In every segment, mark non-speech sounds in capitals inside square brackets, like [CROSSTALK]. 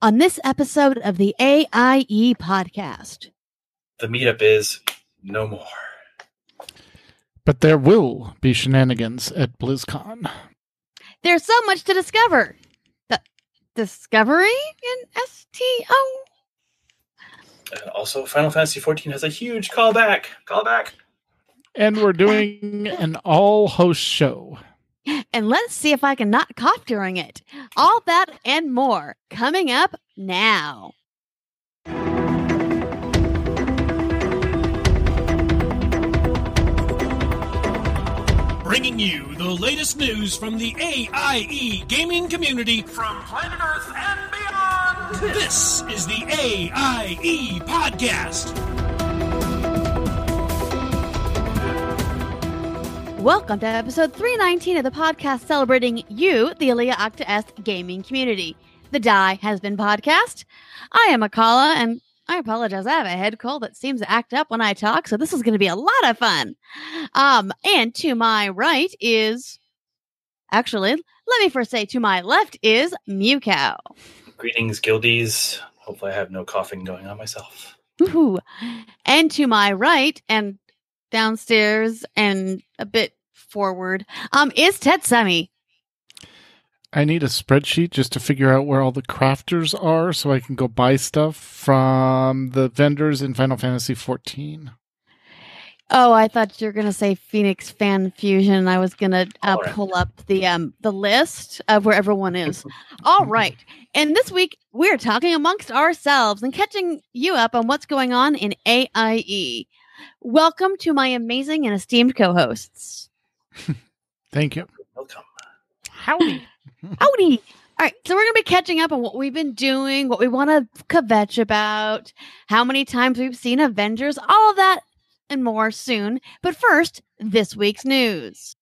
on this episode of the AIE podcast. The meetup is no more. But there will be shenanigans at BlizzCon. There's so much to discover. The discovery in STO. Uh, also, Final Fantasy XIV has a huge callback. Callback. And we're doing an all host show. And let's see if I can not cough during it. All that and more coming up now. Bringing you the latest news from the AIE gaming community from planet Earth and beyond. This is the AIE Podcast. Welcome to episode 319 of the podcast celebrating you, the Alea Iacta Est gaming community. The Die Has Been podcast. I am Akala, and I apologize. I have a head cold that seems to act up when I talk, so this is going to be a lot of fun. Um, and to my right is, actually, let me first say to my left is Mewkow. Greetings, guildies. Hopefully, I have no coughing going on myself. Woohoo. And to my right and downstairs and a bit forward um is Tetsemi. I need a spreadsheet just to figure out where all the crafters are so I can go buy stuff from the vendors in Final Fantasy XIV. Oh, I thought you were gonna say Phoenix Fan Fusion. I was gonna uh, All right. pull up the um the list of where everyone is. [LAUGHS] All right, and this week we're talking amongst ourselves and catching you up on what's going on in AIE. Welcome to my amazing and esteemed co-hosts. [LAUGHS] Thank you. Welcome. Howdy. [LAUGHS] Howdy. All right, so we're gonna be catching up on what we've been doing, what we want to kvetch about, how many times we've seen Avengers, all of that and more soon. But first, this week's news.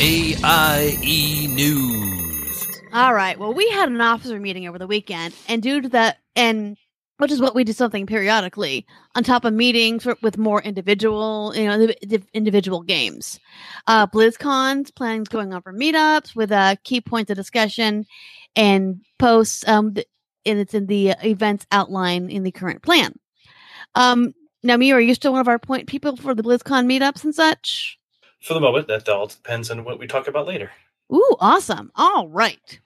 AIE News. All right. Well, we had an officer meeting over the weekend, and due to that, and which is what we do something periodically on top of meetings for- with more individual, you know, individual games. Uh, BlizzCon's plans going on for meetups with uh, key points of discussion and posts. Um, th- and it's in the events outline in the current plan. Um, now, Mia, are you still one of our point people for the BlizzCon meetups and such? For the moment, that all depends on what we talk about later. Ooh, awesome. All right.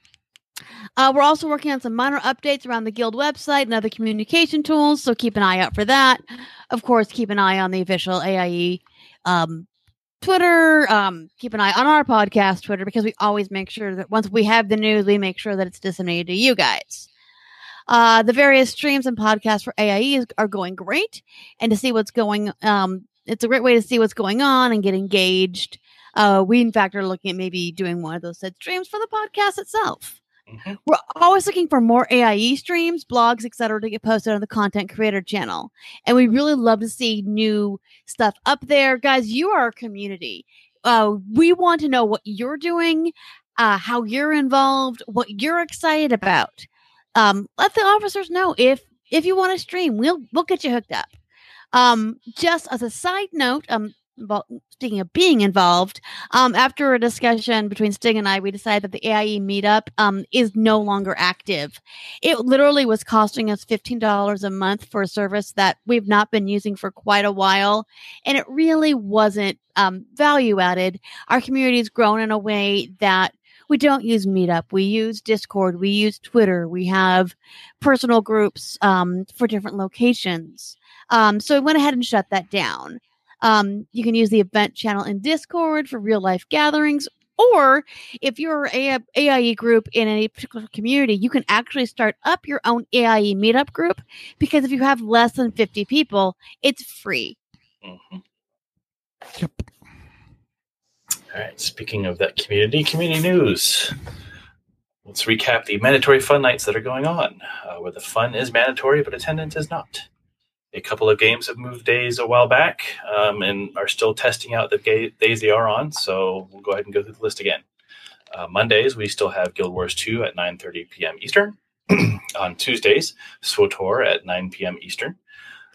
Uh, we're also working on some minor updates around the guild website and other communication tools, so keep an eye out for that. Of course, keep an eye on the official AIE um, Twitter. Um, keep an eye on our podcast Twitter because we always make sure that once we have the news, we make sure that it's disseminated to you guys. Uh, the various streams and podcasts for AIE is, are going great, and to see what's going, um, it's a great way to see what's going on and get engaged. Uh, we in fact are looking at maybe doing one of those said streams for the podcast itself. We're always looking for more AIE streams, blogs, etc., to get posted on the content creator channel, and we really love to see new stuff up there, guys. You are our community. Uh, we want to know what you're doing, uh, how you're involved, what you're excited about. Um, let the officers know if if you want to stream, we'll we'll get you hooked up. Um, just as a side note, um, speaking of being involved, um, after a discussion between Sting and I, we decided that the AIE meetup um, is no longer active. It literally was costing us $15 a month for a service that we've not been using for quite a while. And it really wasn't um, value added. Our community has grown in a way that we don't use Meetup. We use Discord. We use Twitter. We have personal groups um, for different locations. Um, so we went ahead and shut that down. Um, you can use the event channel in Discord for real life gatherings, or if you're a AIE group in any particular community, you can actually start up your own AIE meetup group because if you have less than 50 people, it's free. Mhm. Yep. All right. Speaking of that community, community news. Let's recap the mandatory fun nights that are going on, uh, where the fun is mandatory but attendance is not. A couple of games have moved days a while back um, and are still testing out the ga- days they are on. So we'll go ahead and go through the list again. Uh, Mondays we still have Guild Wars 2 at 9:30 p.m. Eastern. [CLEARS THROAT] on Tuesdays, SWTOR at 9 p.m. Eastern.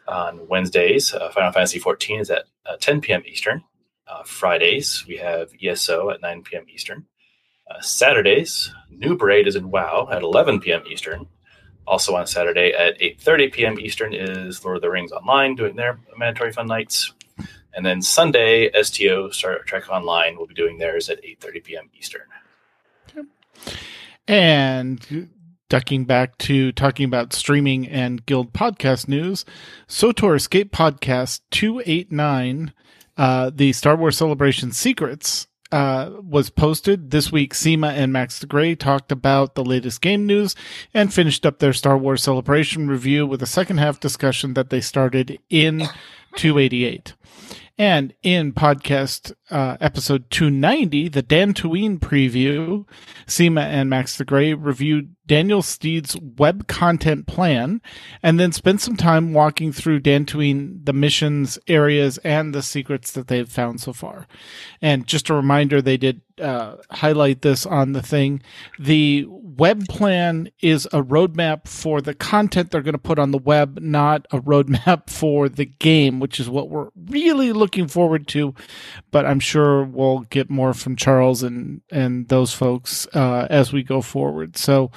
On Wednesdays, uh, Final Fantasy 14 is at uh, 10 p.m. Eastern. Uh, Fridays, we have ESO at 9 p.m. Eastern. Uh, Saturdays, New Parade is in WoW at 11 p.m. Eastern. Also on Saturday at 8:30 p.m. Eastern is Lord of the Rings Online doing their mandatory fun nights. And then Sunday, STO Star Trek Online will be doing theirs at 8:30 p.m. Eastern. And ducking back to talking about streaming and guild podcast news, SWTOR Escape Podcast 289, uh, the Star Wars Celebration Secrets, uh, was posted this week. Seema and Max the Gray talked about the latest game news and finished up their Star Wars Celebration review with a second half discussion that they started in 288. And in podcast uh, episode 290, the Dantooine preview, Seema and Max the Gray reviewed Daniel Steed's web content plan and then spend some time walking through Dantooine, the missions, areas, and the secrets that they've found so far. And just a reminder, they did uh, highlight this on the thing. The web plan is a roadmap for the content they're going to put on the web, not a roadmap [LAUGHS] for the game, which is what we're really looking forward to. But I'm sure we'll get more from Charles and and those folks uh, as we go forward. So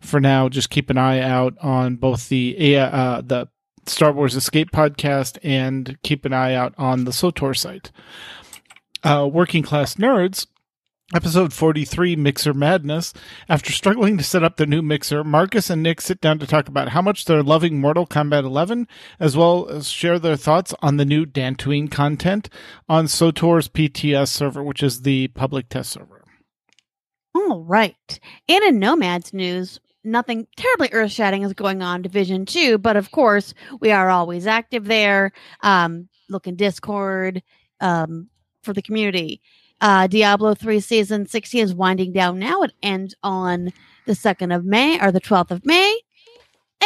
for now, just keep an eye out on both the uh, the Star Wars Escape podcast and keep an eye out on the SWTOR site. Uh, working class nerds Episode 43 Mixer Madness. After struggling to set up the new mixer, Marcus and Nick sit down to talk about how much they're loving Mortal Kombat 11, as well as share their thoughts on the new Dantooine content on SWTOR's PTS server, which is the public test server. All right. And in Nomads news, nothing terribly earth shattering is going on Division 2, but of course, we are always active there. Um, look in Discord um, for the community. Uh, Diablo 3 season 60 is winding down now. It ends on the 2nd of May or the 12th of May.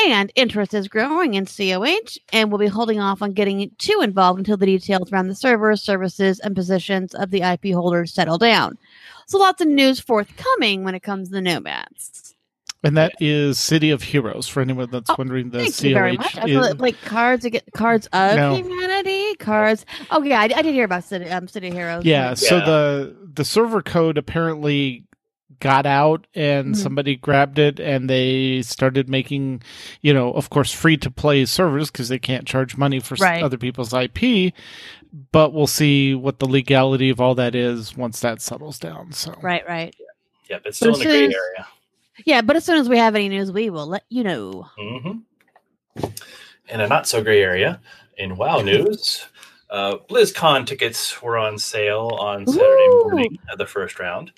And interest is growing in COH, and we'll be holding off on getting too involved until the details around the servers, services, and positions of the IP holders settle down. So lots of news forthcoming when it comes to the nomads. And that is City of Heroes for anyone that's Oh, wondering. The Thank COH you very much. Is- thought, like cards, ag- cards of No. humanity, cards. Oh yeah, I, I did hear about City, um, City Heroes. Yeah, so the the server code apparently got out and Mhm. somebody grabbed it and they started making, you know, of course free to play servers because they can't charge money for Right. other people's IP, but we'll see what the legality of all that is once that settles down. So right, right. Yep, it's still in But the gray area. Yeah, but as soon as we have any news, we will let you know. hmm In a not so gray area, in WoW [LAUGHS] news, uh, BlizzCon tickets were on sale on Saturday Ooh. morning at the first round.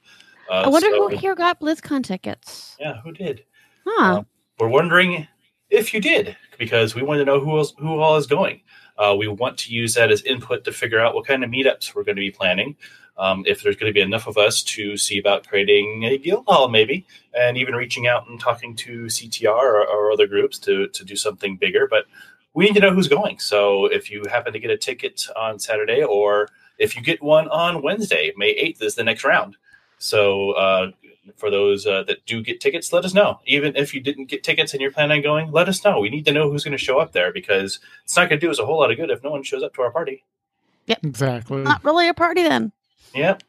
Uh, I wonder so- who here got BlizzCon tickets. Yeah, who did? Huh? Uh, we're wondering if you did because we want to know who else, who all is going. Uh, we want to use that as input to figure out what kind of meetups we're going to be planning. Um, if there's going to be enough of us to see about creating a guild hall, maybe, and even reaching out and talking to CTR or, or other groups to to do something bigger. But we need to know who's going. So if you happen to get a ticket on Saturday, or if you get one on Wednesday, May eighth is the next round. So uh, for those uh, that do get tickets, let us know. Even if you didn't get tickets and you're planning on going, let us know. We need to know who's going to show up there because it's not going to do us a whole lot of good if no one shows up to our party. Yep. Exactly. Not really a party then. Yep.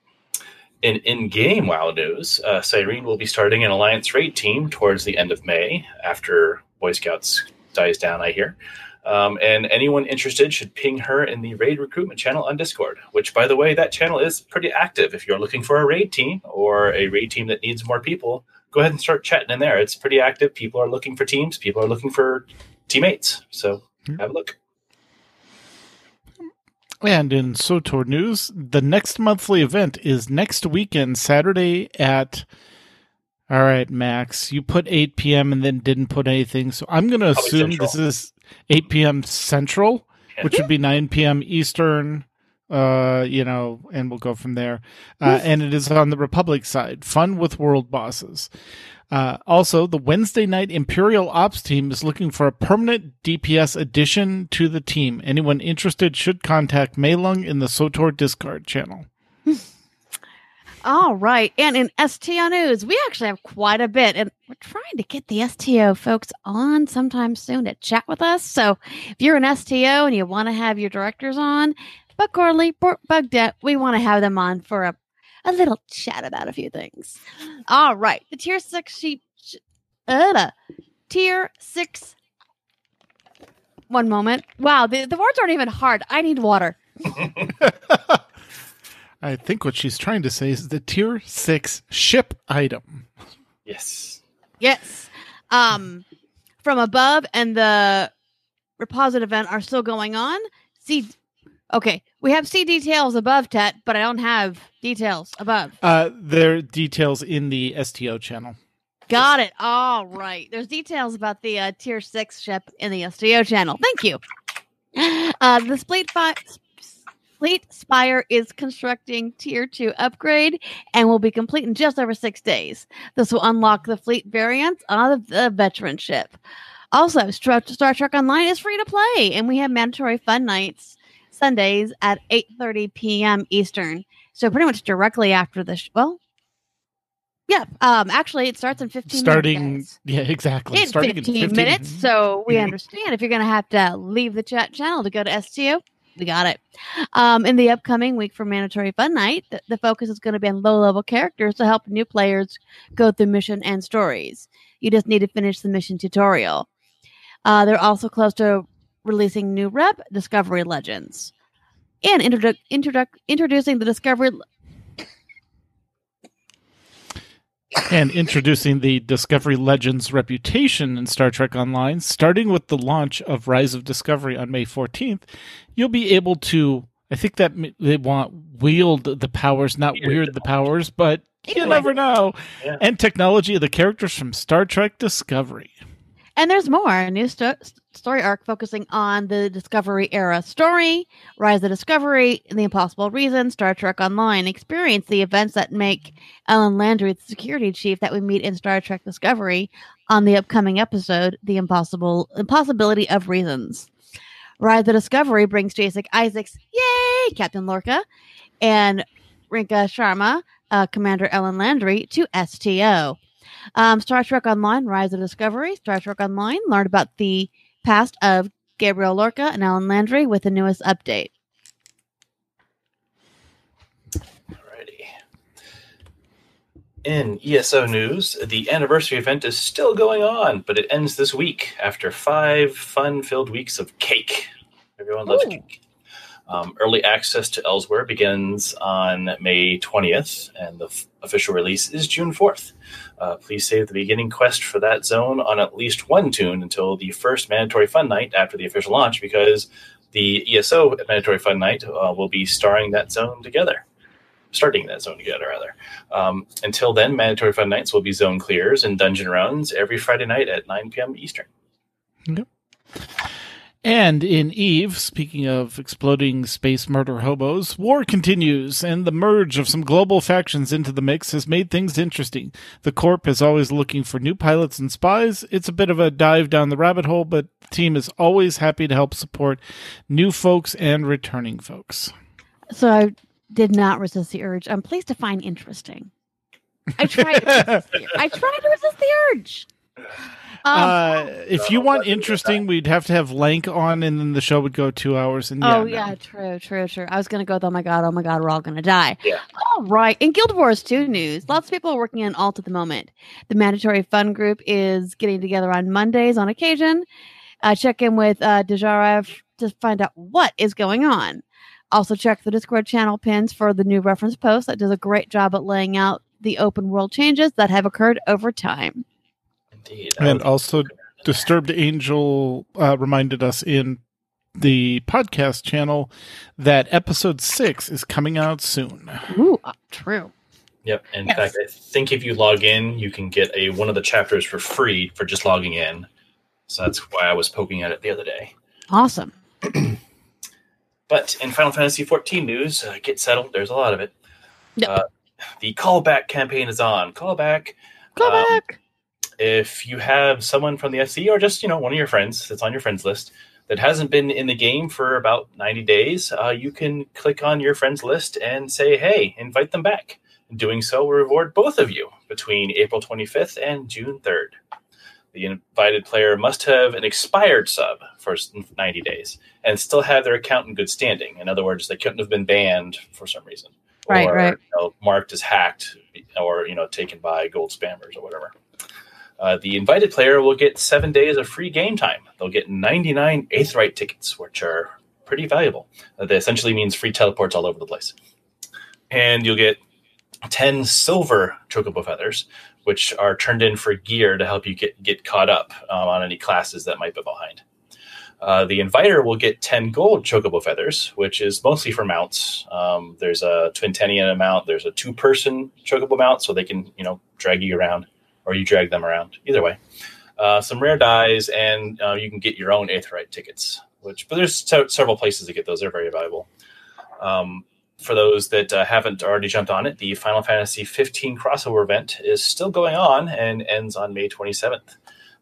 In in-game WoW news, uh, Cyrene will be starting an Alliance raid team towards the end of May after Boy Scouts dies down. I hear. Um, and anyone interested should ping her in the raid recruitment channel on Discord, which, by the way, that channel is pretty active. If you're looking for a raid team or a raid team that needs more people, go ahead and start chatting in there. It's pretty active. People are looking for teams, people are looking for teammates. So have a look. And in SWTOR news, the next monthly event is next weekend, Saturday at. All right, Max, you put 8 p.m. and then didn't put anything. So I'm going to assume this is 8 p.m. Central, Yeah. which would be 9 p.m. Eastern. Uh, you know, and we'll go from there. Uh, and it is on the Republic side. Fun with world bosses. Uh, also, the Wednesday night Imperial Ops team is looking for a permanent DPS addition to the team. Anyone interested should contact Meilung in the SWTOR Discord channel. All right. And in STO news, we actually have quite a bit, and we're trying to get the STO folks on sometime soon to chat with us. So if you're an STO and you want to have your directors on, Buck Corley, Burt Bugdet, we want to have them on for a, a little chat about a few things. All right, the tier six sheep, uh, tier six. One moment. Wow, the, the words aren't even hard. I need water. [LAUGHS] I think what she's trying to say is the tier six ship item. Yes. Yes. Um, from above and the reposit event are still going on. See, okay, we have see details above Tet, but I don't have details above. Uh, there are details in the STO channel. Got it. All right. There's details about the uh, tier six ship in the STO channel. Thank you. Uh, the split Fi- Fleet Spire is constructing tier two upgrade and will be complete in just over six days. This will unlock the fleet variants of the veteran ship. Also, Star, Trek Online is free to play, and we have mandatory fun nights Sundays at 8:30 p.m. Eastern. So pretty much directly after the sh- well, yeah. Um, actually, it starts in 15 Starting, minutes. [LAUGHS] yeah, exactly. In Starting 15, in 15 minutes. So we Mhm. understand if you're going to have to leave the chat channel to go to STO, we got it. Um, in the upcoming week for Mandatory Fun Night, the, the focus is going to be on low level characters to help new players go through mission and stories. You just need to finish the mission tutorial. Uh, they're also close to releasing new rep, Discovery Legends. And introdu- introdu- introducing the Discovery and introducing the Discovery Legends reputation in Star Trek Online, starting with the launch of Rise of Discovery on May 14th, you'll be able to. I think that they want wield the powers, not Weird. weird the powers, but you never know. Yeah. And technology of the characters from Star Trek Discovery. And there's more. New sto- story arc focusing on the Discovery era story, Rise of Discovery, and the Impossible Reason, Star Trek Online. Experience the events that make Ellen Landry the security chief that we meet in Star Trek Discovery on the upcoming episode, The Impossible Impossibility of Reasons. Rise of Discovery brings Jason Isaacs, yay, Captain Lorca, and Rekha Sharma, uh, Commander Ellen Landry, to STO. Um, Star Trek Online, Rise of Discovery. Star Trek Online, learn about the past of Gabriel Lorca and Ellen Landry with the newest update. Alrighty. In ESO news, the anniversary event is still going on, but it ends this week after five fun-filled weeks of cake. Everyone loves Ooh. cake. Um, early access to Elsweyr begins on May 20th, and the f- official release is June 4th. Uh, please save the beginning quest for that zone on at least one tune until the first mandatory fun night after the official launch, because the ESO mandatory fun night uh, will be starring that zone together starting that zone together rather. Um, until then, mandatory fun nights will be zone clears and dungeon runs every Friday night at 9 p.m. Eastern. And in Eve, speaking of exploding space murder hobos, war continues, and the merge of some global factions into the mix has made things interesting. The Corp is always looking for new pilots and spies. It's a bit of a dive down the rabbit hole, but the team is always happy to help support new folks and returning folks. So I did not resist the urge. I'm pleased to find interesting. I tried. I tried to resist the urge. Um, uh, if you want interesting, we'd have to have Lank on, and then the show would go two hours. And yeah, oh no. yeah, true, true, true. I was gonna go with oh my god, oh my god, we're all gonna die. Yeah. All right. In Guild Wars 2 news, lots of people are working on alt at the moment. The mandatory fun group is getting together on Mondays on occasion. Uh, check in with uh, Dejarev to find out what is going on. Also, check the Discord channel pins for the new reference post that does a great job at laying out the open world changes that have occurred over time. Indeed. And also, Disturbed Angel uh, reminded us in the podcast channel that episode six is coming out soon. Ooh, uh, true. Yep. In Yes. fact, I think if you log in, you can get a one of the chapters for free for just logging in. So that's why I was poking at it the other day. Awesome. [CLEARS THROAT] But in Final Fantasy XIV news, uh, get settled. There's a lot of it. Yep. Uh, the callback campaign is on. Callback. Callback. Um, back. If you have someone from the FC or just you know one of your friends that's on your friends list that hasn't been in the game for about 90 days uh, you can click on your friends list and say hey invite them back doing so will reward both of you between april 25th and june 3rd the invited player must have an expired sub for 90 days and still have their account in good standing in other words they couldn't have been banned for some reason Right, or right. You know, marked as hacked or you know taken by gold spammers or whatever. Uh, the invited player will get seven days of free game time. They'll get 99 Aetheryte tickets, which are pretty valuable. Uh, that essentially means free teleports all over the place. And you'll get 10 silver chocobo feathers, which are turned in for gear to help you get, get caught up um, on any classes that might be behind. Uh, the inviter will get 10 gold chocobo feathers, which is mostly for mounts. Um, there's a Twintania mount, there's a two person chocobo mount, so they can, you know, drag you around or you drag them around. Either way. Uh, some rare dyes, and uh, you can get your own Aetheryte tickets, which, but there's se- several places to get those. They're very valuable. Um, for those that uh, haven't already jumped on it, the Final Fantasy 15 crossover event is still going on and ends on May 27th.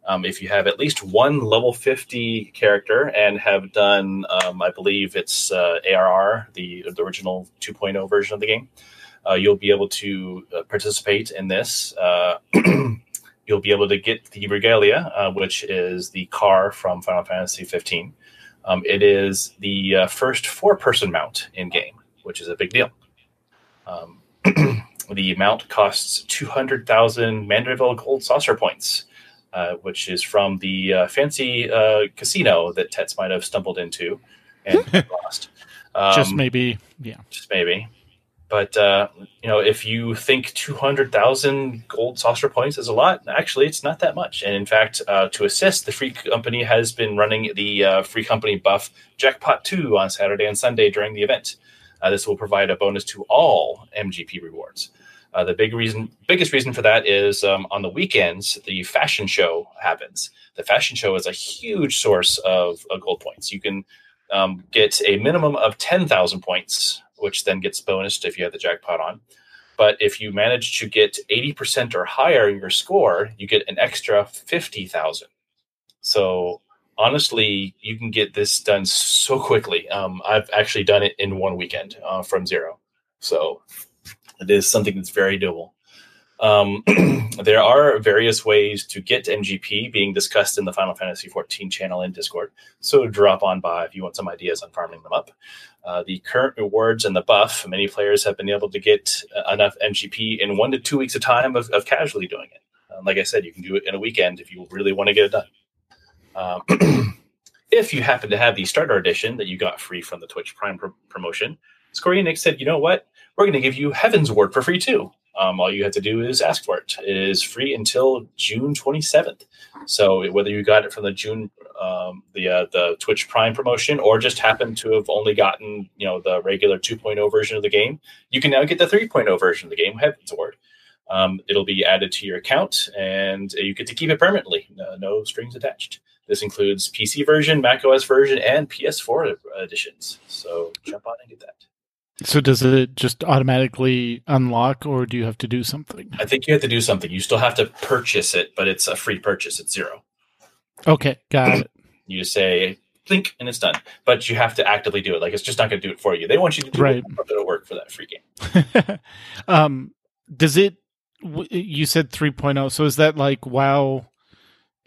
Um, if you have at least one level 50 character and have done, um, I believe it's uh, ARR, the, the original 2.0 version of the game, you'll be able to uh, participate in this. Uh, [CLEARS THROAT] you'll be able to get the Regalia, uh, which is the car from Final Fantasy 15. Um, it is the uh, first four person mount in game, which is a big deal. Um, [CLEARS THROAT] the mount costs 200,000 Manderville gold saucer points, uh, which is from the uh, fancy uh, casino that Tets might have stumbled into and lost. Um, Just maybe, yeah. just maybe. But uh, you know, if you think two hundred thousand gold saucer points is a lot, actually, it's not that much. And in fact, uh, to assist, the free company has been running the uh, free company buff Jackpot Two on Saturday and Sunday during the event. Uh, this will provide a bonus to all MGP rewards. Uh, the big reason, biggest reason for that is um, on the weekends the fashion show happens. The fashion show is a huge source of, of gold points. You can um, get a minimum of 10,000 points, which then gets bonused if you have the jackpot on. But if you manage to get 80% or higher in your score, you get an extra 50,000. So honestly, you can get this done so quickly. Um, I've actually done it in one weekend uh, from zero. So it is something that's very doable. Um, [CLEARS THROAT] there are various ways to get MGP being discussed in the Final Fantasy XIV channel in Discord. So drop on by if you want some ideas on farming them up. Uh, the current rewards and the buff, many players have been able to get uh, enough MGP in one to two weeks of time of, of casually doing it. Uh, like I said, you can do it in a weekend if you really want to get it done. Um, [CLEARS THROAT] if you happen to have the starter edition that you got free from the Twitch Prime pro- promotion, Square Enix said, you know what? We're going to give you Heavensward for free too. Um, all you have to do is ask for it. It is free until June 27th. So whether you got it from the June um, the uh, the Twitch Prime promotion or just happen to have only gotten you know the regular 2.0 version of the game, you can now get the 3.0 version of the game, Heavensward. Um, it'll be added to your account, and you get to keep it permanently. No, no strings attached. This includes PC version, Mac OS version, and PS4 editions. So jump on and get that. So does it just automatically unlock, or do you have to do something? I think you have to do something. You still have to purchase it, but it's a free purchase. It's zero. Okay, got it. You just say blink and it's done. But you have to actively do it. Like it's just not going to do it for you. They want you to do Right. bit of work for that free game. [LAUGHS] um, does it? You said 3.0, so is that like WoW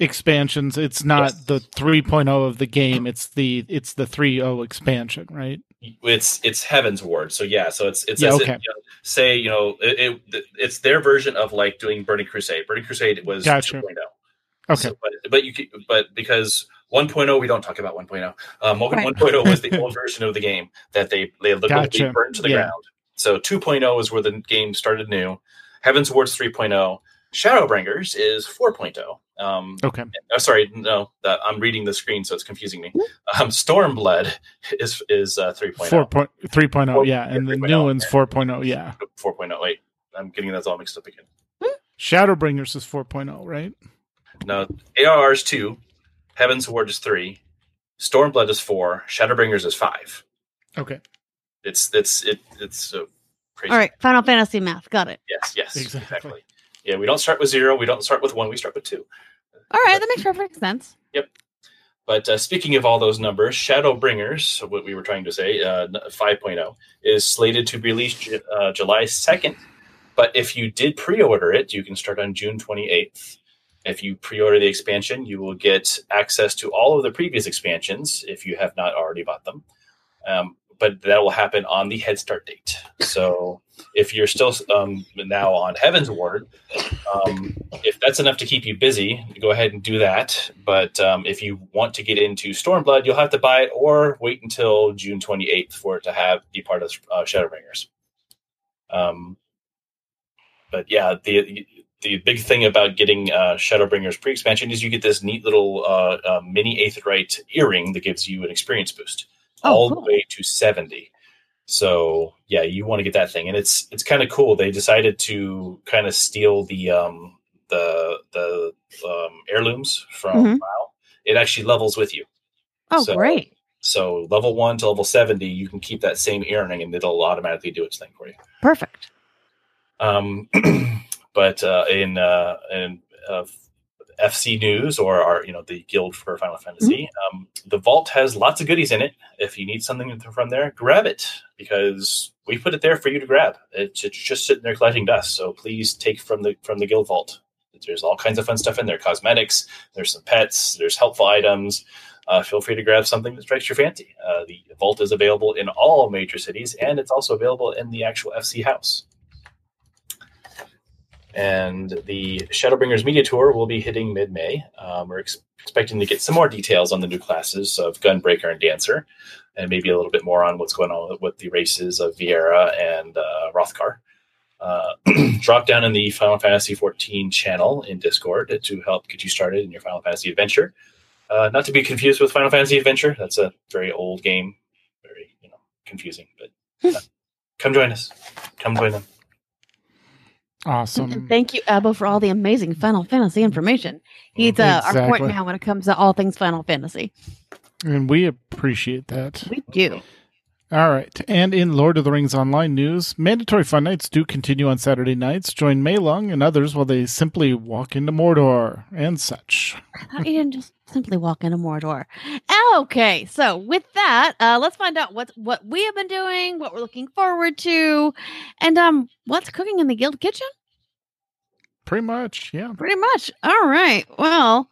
expansions? It's not Yes. the 3.0 of the game. It's the it's the 3.0 expansion, right? It's it's Heavensward. So yeah, so it's it's Yeah, as if, okay. you know, say you know it, it it's their version of like doing Burning Crusade. Burning Crusade was Gotcha. 2.0. Okay, So, but but you can, but because 1.0 we don't talk about 1.0. Um, one- Right. 1.0 was the [LAUGHS] old version of the game that they they literally Gotcha. burned to the Yeah. ground. So 2.0 is where the game started new. Heavensward's 3.0. Shadowbringers is 4.0. Um, okay, oh, sorry, no, that I'm reading the screen, so it's confusing me. Hmm. Um, Stormblood [LAUGHS] is is uh, 3.0. four point three point oh, Four- yeah, and the 3.0, new one's yeah. 4.0, yeah. 4.0. Wait, I'm getting those all mixed up again. Shadowbringers is 4.0, right? No, ARR is two, Heavensward is three, Stormblood is four, Shadowbringers is five. Okay, It's it's it, it's uh, crazy. All right, Final Fantasy math. Got it. Yes, yes, Exactly. exactly. Yeah, we don't start with zero. We don't start with one. We start with two. All right, that makes perfect sense. Yep. But uh, speaking of all those numbers, Shadowbringers, so what we were trying to say, uh, 5.0, is slated to be released uh, July 2nd. But if you did pre order it, you can start on June 28th. If you pre order the expansion, you will get access to all of the previous expansions if you have not already bought them. Um, but that will happen on the Head Start date. So if you're still um, now on Heavensward, um, if that's enough to keep you busy, go ahead and do that. But um, if you want to get into Stormblood, you'll have to buy it or wait until June 28th for it to have be part of uh, Shadowbringers. Um, but yeah, the the big thing about getting uh, Shadowbringers pre-expansion is you get this neat little uh, uh, mini Aetheryte earring that gives you an experience boost Oh, all cool. the way to 70. So yeah, you want to get that thing, and it's it's kind of cool. They decided to kind of steal the um, the the um, heirlooms from Mhm. WoW. It actually levels with you. Oh, So- great. So level one to level 70, you can keep that same earring, and it'll automatically do its thing for you. Perfect. Um, [CLEARS THROAT] but uh, in uh, in uh, FC News or our you know the Guild for Final Fantasy, um, the vault has lots of goodies in it. If you need something from there, grab it because we put it there for you to grab. It's, it's just sitting there collecting dust. So please take from the from the Guild vault. There's all kinds of fun stuff in there: cosmetics. There's some pets. There's helpful items. Uh, feel free to grab something that strikes your fancy. Uh, the vault is available in all major cities, and it's also available in the actual FC house and the Shadowbringers Media Tour will be hitting mid May. Um, we're ex- expecting to get some more details on the new classes of Gunbreaker and Dancer, and maybe a little bit more on what's going on with the races of Viera and uh, Hrothgar. Uh, [CLEARS THROAT] drop down in the Final Fantasy XIV channel in Discord to help get you started in your Final Fantasy adventure. Uh, not to be confused with Final Fantasy Adventure. That's a very old game, very you know confusing. But uh, come join us. Come join them. And Awesome. thank you, Abbo, for all the amazing Final Fantasy information. He's uh, our point Exactly. man when it comes to all things Final Fantasy. And we appreciate that. We do. All right. And in Lord of the Rings Online news, mandatory fun nights do continue on Saturday nights. Join Maylung and others while they simply walk into Mordor and such. I thought you didn't just simply walk into Mordor. Okay, so with that, uh, let's find out what what we have been doing, what we're looking forward to, and um, what's cooking in the guild kitchen. Pretty much, yeah. Pretty much. All right. Well,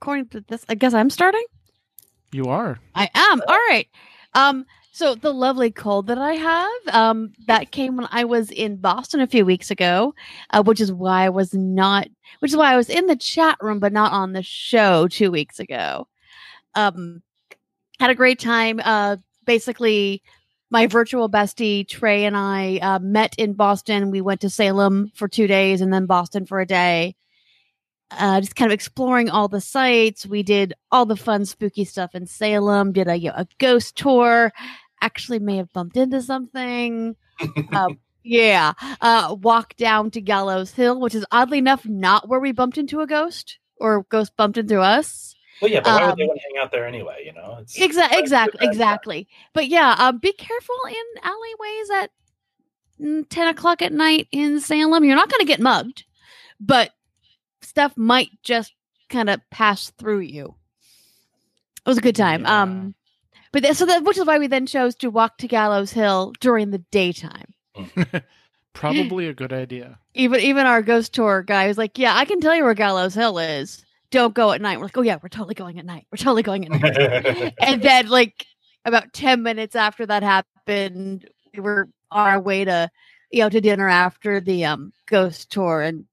according to this, I guess I'm starting. You are. I am. All right. Um, so the lovely cold that I have, um, that came when I was in Boston a few weeks ago, uh, which is why I was not, which is why I was in the chat room but not on the show two weeks ago. Um, had a great time. Uh, basically, my virtual bestie Trey and I uh, met in Boston. We went to Salem for two days and then Boston for a day. Uh, just kind of exploring all the sites. We did all the fun, spooky stuff in Salem. Did a, you know, a ghost tour. Actually, may have bumped into something. [LAUGHS] uh, yeah. Uh, walk down to Gallows Hill, which is oddly enough not where we bumped into a ghost or ghost bumped into us. Well, yeah, but why would they Um, want to hang out there anyway? You know, it's Exactly, it's exactly, exactly. But yeah, um, be careful in alleyways at mm, ten o'clock at night in Salem. You're not going to get mugged, but stuff might just kind of pass through you. It was a good time. Yeah. Um, but th- so that which is why we then chose to walk to Gallows Hill during the daytime. [LAUGHS] Probably a good idea. Even even our ghost tour guy was like, "Yeah, I can tell you where Gallows Hill is. Don't go at night." We're like, "Oh yeah, we're totally going at night. We're totally going at night." [LAUGHS] and then like about 10 minutes after that happened we were on our way to you know to dinner after the um ghost tour and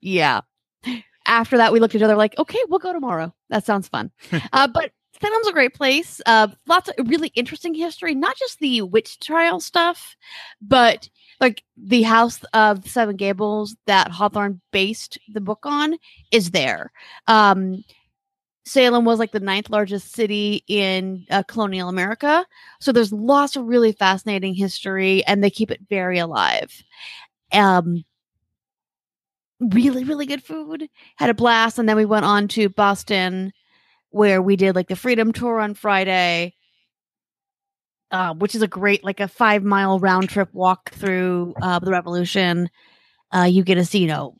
yeah after that we looked at each other like okay we'll go tomorrow that sounds fun [LAUGHS] uh but Salem's a great place. Uh, lots of really interesting history, not just the witch trial stuff, but like the house of Seven Gables that Hawthorne based the book on is there. Um, Salem was like the ninth largest city in uh, colonial America. So there's lots of really fascinating history and they keep it very alive. Um, really, really good food. Had a blast. And then we went on to Boston where we did like the Freedom Tour on Friday. Uh, which is a great, like a five mile round trip walk through uh, the Revolution. Uh, you get to see, you know,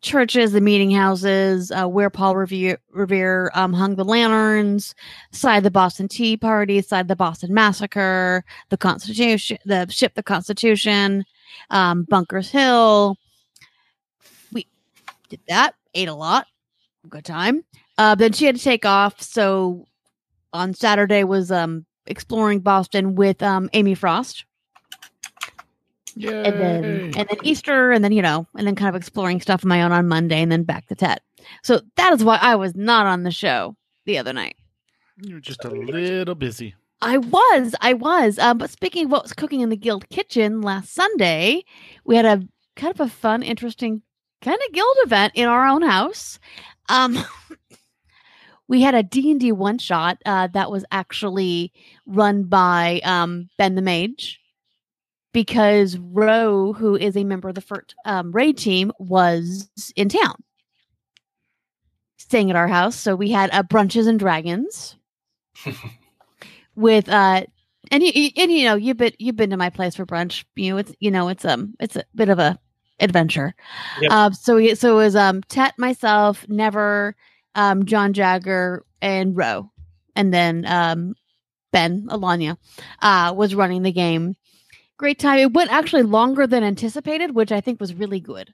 churches, the meeting houses, uh, where Paul Revere, Revere um, hung the lanterns, side the Boston Tea Party, side the Boston Massacre, the Constitution, the ship, the Constitution, um, Bunkers Hill. Did that, ate a lot, good time. Uh, then she had to take off, so on Saturday was um exploring Boston with um, Amy Frost, Yay. and then and then Easter, and then you know, and then kind of exploring stuff on my own on Monday, and then back to Tet. So that is why I was not on the show the other night. You're just a little busy. I was, I was. Um, but speaking of what was cooking in the guild kitchen last Sunday, we had a kind of a fun, interesting kind of guild event in our own house. Um, [LAUGHS] we had a D and D one shot uh, that was actually run by um, Ben the Mage because Roe, who is a member of the FERT um, raid team, was in town staying at our house. So we had uh, brunches and dragons [LAUGHS] with uh and you and you know you've been you've been to my place for brunch you know it's you know it's um it's a bit of a adventure Yep. um so we, so it was um tet myself never um john jagger and roe and then um ben alanya uh was running the game great time it went actually longer than anticipated which i think was really good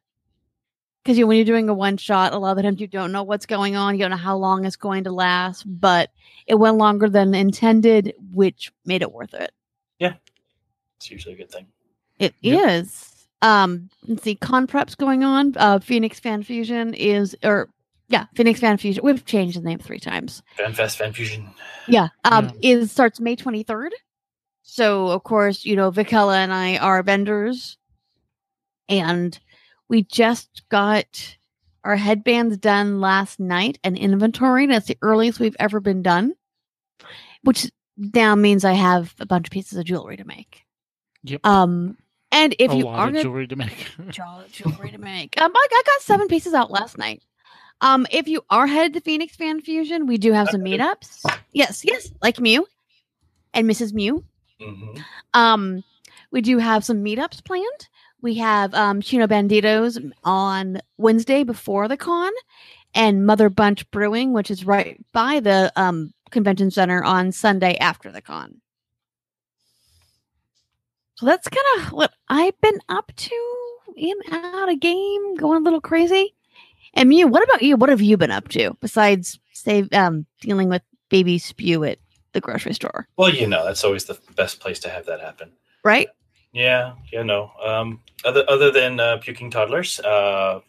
because you know, when you're doing a one shot a lot of the times you don't know what's going on you don't know how long it's going to last but it went longer than intended, which made it worth it. Yeah, it's usually a good thing. It is. Yep. Um, let's see, con prep's going on. Uh, Phoenix Fan Fusion is, or yeah, Phoenix Fan Fusion. We've changed the name three times. FanFest, Fan Fusion. Yeah, um, it starts May twenty third. So of course, you know, Vicella and I are vendors, and we just got our headbands done last night and inventory. That's the earliest we've ever been done, which now means I have a bunch of pieces of jewelry to make. Yep. Um, and if a you lot are of gonna jewelry to make. [LAUGHS] jewelry to make. Um, I, I got seven pieces out last night. Um, if you are headed to Phoenix Fan Fusion, we do have some meetups. Yes, yes, like Mew and Mrs. Mew. hmm Um, we do have some meetups planned. We have um Chino Banditos on Wednesday before the con, and Mother Bunch Brewing, which is right by the um convention center on Sunday after the con. So that's kind of what I've been up to in out of game, going a little crazy. And Mew, what about you? What have you been up to besides say um dealing with baby spew at the grocery store? Well, you know, that's always the best place to have that happen. Right? Yeah, yeah, no. Um, other other than uh, puking toddlers, uh,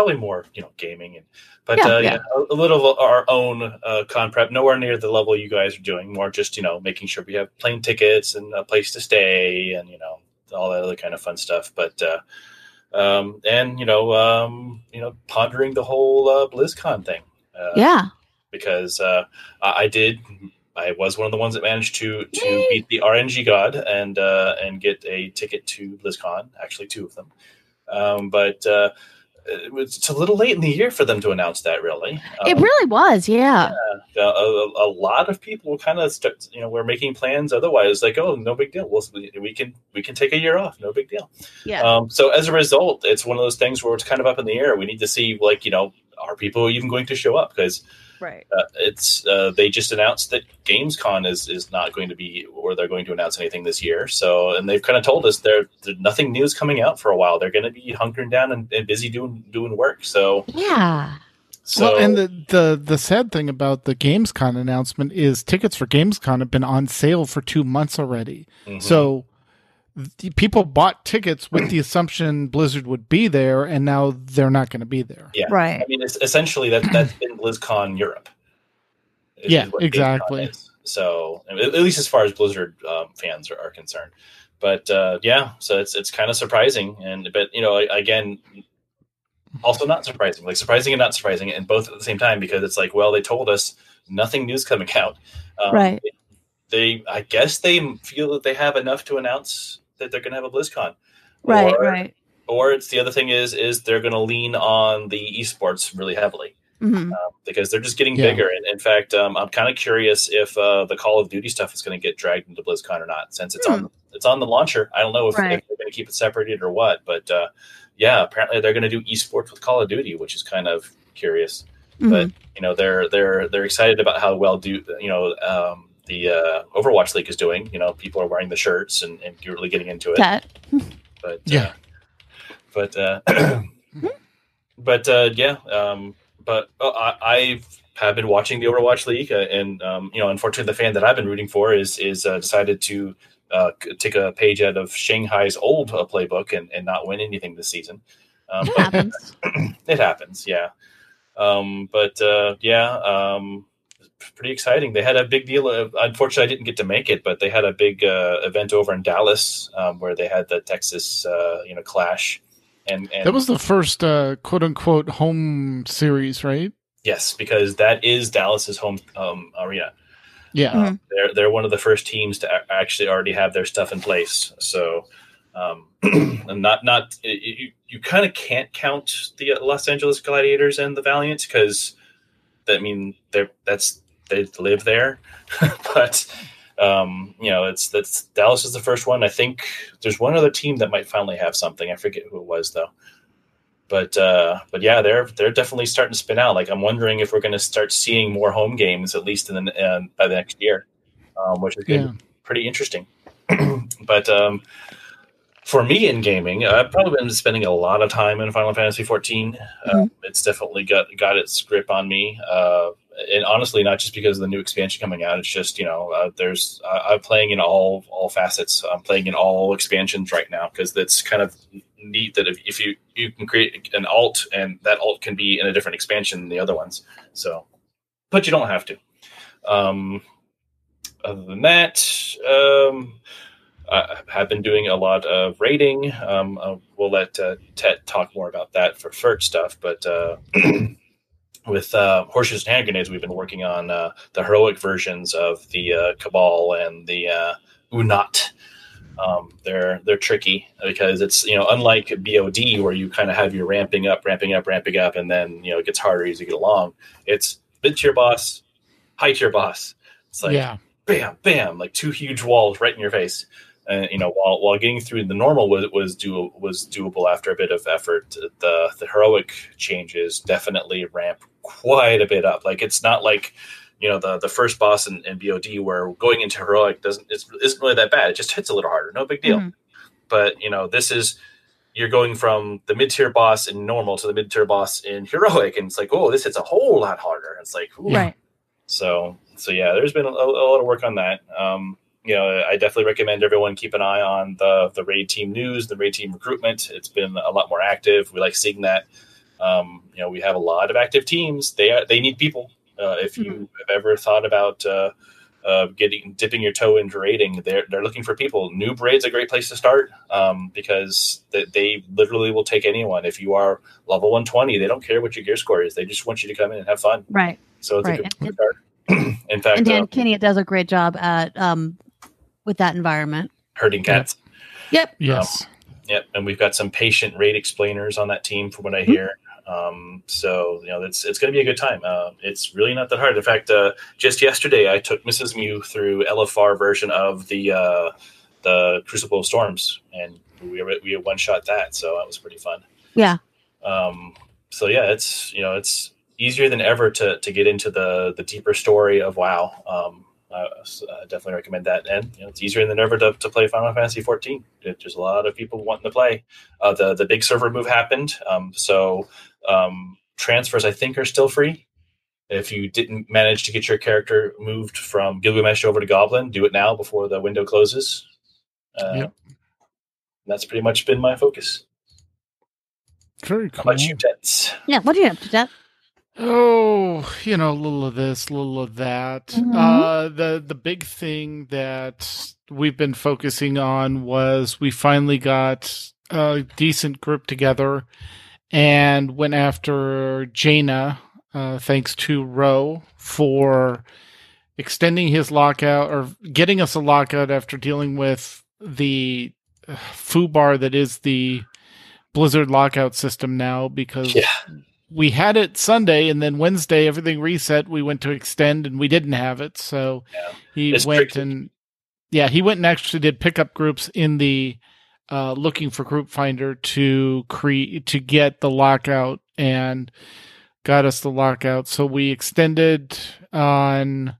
probably more, you know, gaming and. But Yeah, uh, yeah. yeah, a, a little of our own uh, con prep. Nowhere near the level you guys are doing. More just you know making sure we have plane tickets and a place to stay, and you know all that other kind of fun stuff. But uh, um, and you know um, you know pondering the whole uh, BlizzCon thing. Uh, Yeah. because uh, I I did. I was one of the ones that managed to to Yay. beat the RNG god and uh, and get a ticket to BlizzCon. Actually, two of them. Um, but uh, it's a little late in the year for them to announce that. Really, It Um, really was, yeah. a, a, a lot of people kind of start, you know we're making plans otherwise like oh no big deal we'll, we can we can take a year off no big deal Yeah. um, so as a result it's one of those things where it's kind of up in the air we need to see like you know are people even going to show up because right. uh, it's uh, they just announced that Gamescom is is not going to be or they're going to announce anything this year so and they've kind of told us there there's nothing new is coming out for a while they're going to be hunkering down and, and busy doing doing work so Yeah. so well, and the, the the sad thing about the Gamescom announcement is tickets for Gamescom have been on sale for two months already. mhm. So the people bought tickets with the assumption Blizzard would be there, and now they're not going to be there. Yeah. Right. I mean, it's essentially that that's been BlizzCon Europe. Yeah, exactly. So at at least as far as Blizzard um, fans are, are concerned, but uh, yeah, so it's it's kind of surprising, and but you know again, also not surprising, like surprising and not surprising, and both at the same time because it's like, well, they told us nothing new's coming [LAUGHS] out, um, Right. They, I guess they feel that they have enough to announce that they're going to have a BlizzCon, Right, Or- right. Or it's the other thing is is they're going to lean on the esports really heavily hmm um, because they're just getting Yeah. bigger. And in fact, um, I'm kind of curious if uh, the Call of Duty stuff is going to get dragged into BlizzCon or not, since it's on it's on the launcher. I don't know if, Right. if they're going to keep it separated or what, but uh, yeah, apparently they're going to do esports with Call of Duty, which is kind of curious. hmm But you know, they're they're they're excited about how well do you know um, the uh, Overwatch League is doing. You know, people are wearing the shirts and, and really getting into it That. but Yeah. uh, but uh, [CLEARS THROAT] but uh, yeah, um, but uh, I, I've have been watching the Overwatch League, uh, and um, you know, unfortunately, the fan that I've been rooting for is is uh, decided to uh, take a page out of Shanghai's old uh, playbook and, and not win anything this season. Um, It happens. [CLEARS THROAT] it happens, yeah. Um, but uh, yeah, um, pretty exciting. They had a big deal. Of, unfortunately, I didn't get to make it, but they had a big uh, event over in Dallas um, where they had the Texas, uh, you know, clash. And, and That was the first uh, quote unquote home series, right? yes, because that is Dallas's home um, arena. Yeah. Mhm. They're they're one of the first teams to a- actually already have their stuff in place. So, um, [CLEARS THROAT] and not not you you kind of can't count the Los Angeles Gladiators and the Valiants because that mean they're that's they live there, [LAUGHS] but um, you know it's that's Dallas is the first one. I think there's one other team that might finally have something. I forget who it was though. But uh, but yeah, they're they're definitely starting to spin out. Like I'm wondering if we're going to start seeing more home games at least in the uh, by the next year, um, which is Yeah. pretty interesting. [CLEARS THROAT] but um, for me in gaming, I've probably been spending a lot of time in Final Fantasy 14. Uh, it's definitely got got its grip on me, uh, and honestly, not just because of the new expansion coming out. It's just you know, uh, there's uh, I'm playing in all all facets. I'm playing in all expansions right now because that's kind of neat that if, if you you can create an alt and that alt can be in a different expansion than the other ones. So, but you don't have to. Um, other than that, um, I have been doing a lot of raiding. Um, uh, we'll let uh, Tet talk more about that for FERT stuff, but uh, [CLEARS THROAT] with uh, Horseshoes and Hand Grenades, we've been working on uh, the heroic versions of the uh, Cabal and the uh, Uu'nat. Um, they're they're tricky because it's you know unlike BOD where you kind of have your ramping up, ramping up, ramping up, and then you know it gets harder as you get along. It's mid tier boss, high tier boss. It's like yeah. bam, bam, like two huge walls right in your face. And you know, while while getting through the normal was was do was doable after a bit of effort, the the heroic changes definitely ramp quite a bit up. Like it's not like you know the the first boss in, in BOD where going into heroic doesn't it's, isn't really that bad. It just hits a little harder, no big deal. Mhm. But you know, this is you're going from the mid tier boss in normal to the mid tier boss in heroic, and it's like, oh, this hits a whole lot harder. It's like, ooh, Right. so, so yeah, there's been a, a lot of work on that. Um, you know, I definitely recommend everyone keep an eye on the the raid team news, the raid team recruitment. It's been a lot more active. We like seeing that. Um, you know, we have a lot of active teams. They are, they need people. Uh, if you have ever thought about uh, uh, getting dipping your toe into raiding, they're they're looking for people. New raid's a great place to start um, because they, they literally will take anyone. If you are level one twenty, they don't care what your gear score is. They just want you to come in and have fun. Right. So it's Right. a good start. [CLEARS THROAT] In fact, And Dan uh, Kenny does a great job at um with that environment. herding cats. Yep. Yes. Yep, and we've got some patient rate explainers on that team, from what I Mhm. hear. Um, so you know, it's it's going to be a good time. Uh, it's really not that hard. In fact, uh, just yesterday I took Mrs. Mew through LFR version of the uh, the Crucible of Storms, and we we one shot that, so that was pretty fun. Yeah. Um, so yeah, it's you know it's easier than ever to to get into the the deeper story of WoW. Um, uh, I definitely recommend that, and you know, it's easier than ever to, to play Final Fantasy 14. There's a lot of people wanting to play. Uh, the the big server move happened, um, so um, transfers I think are still free. If you didn't manage to get your character moved from Gilgamesh over to Goblin, do it now before the window closes. Uh, Yep. That's pretty much been my focus. Very How about you, Tets? Yeah. What do you have to that? Oh, you know, a little of this, a little of that. Mhm. Uh, the the big thing that we've been focusing on was we finally got a decent group together and went after Jaina, uh, thanks to Ro for extending his lockout or getting us a lockout after dealing with the uh, foobar that is the Blizzard lockout system now because Yeah. We had it Sunday and then Wednesday everything reset. We went to extend and we didn't have it. So Yeah. he It's went tricky. and yeah, he went and actually did pickup groups in the uh, looking for group finder to create to get the lockout and got us the lockout. So we extended on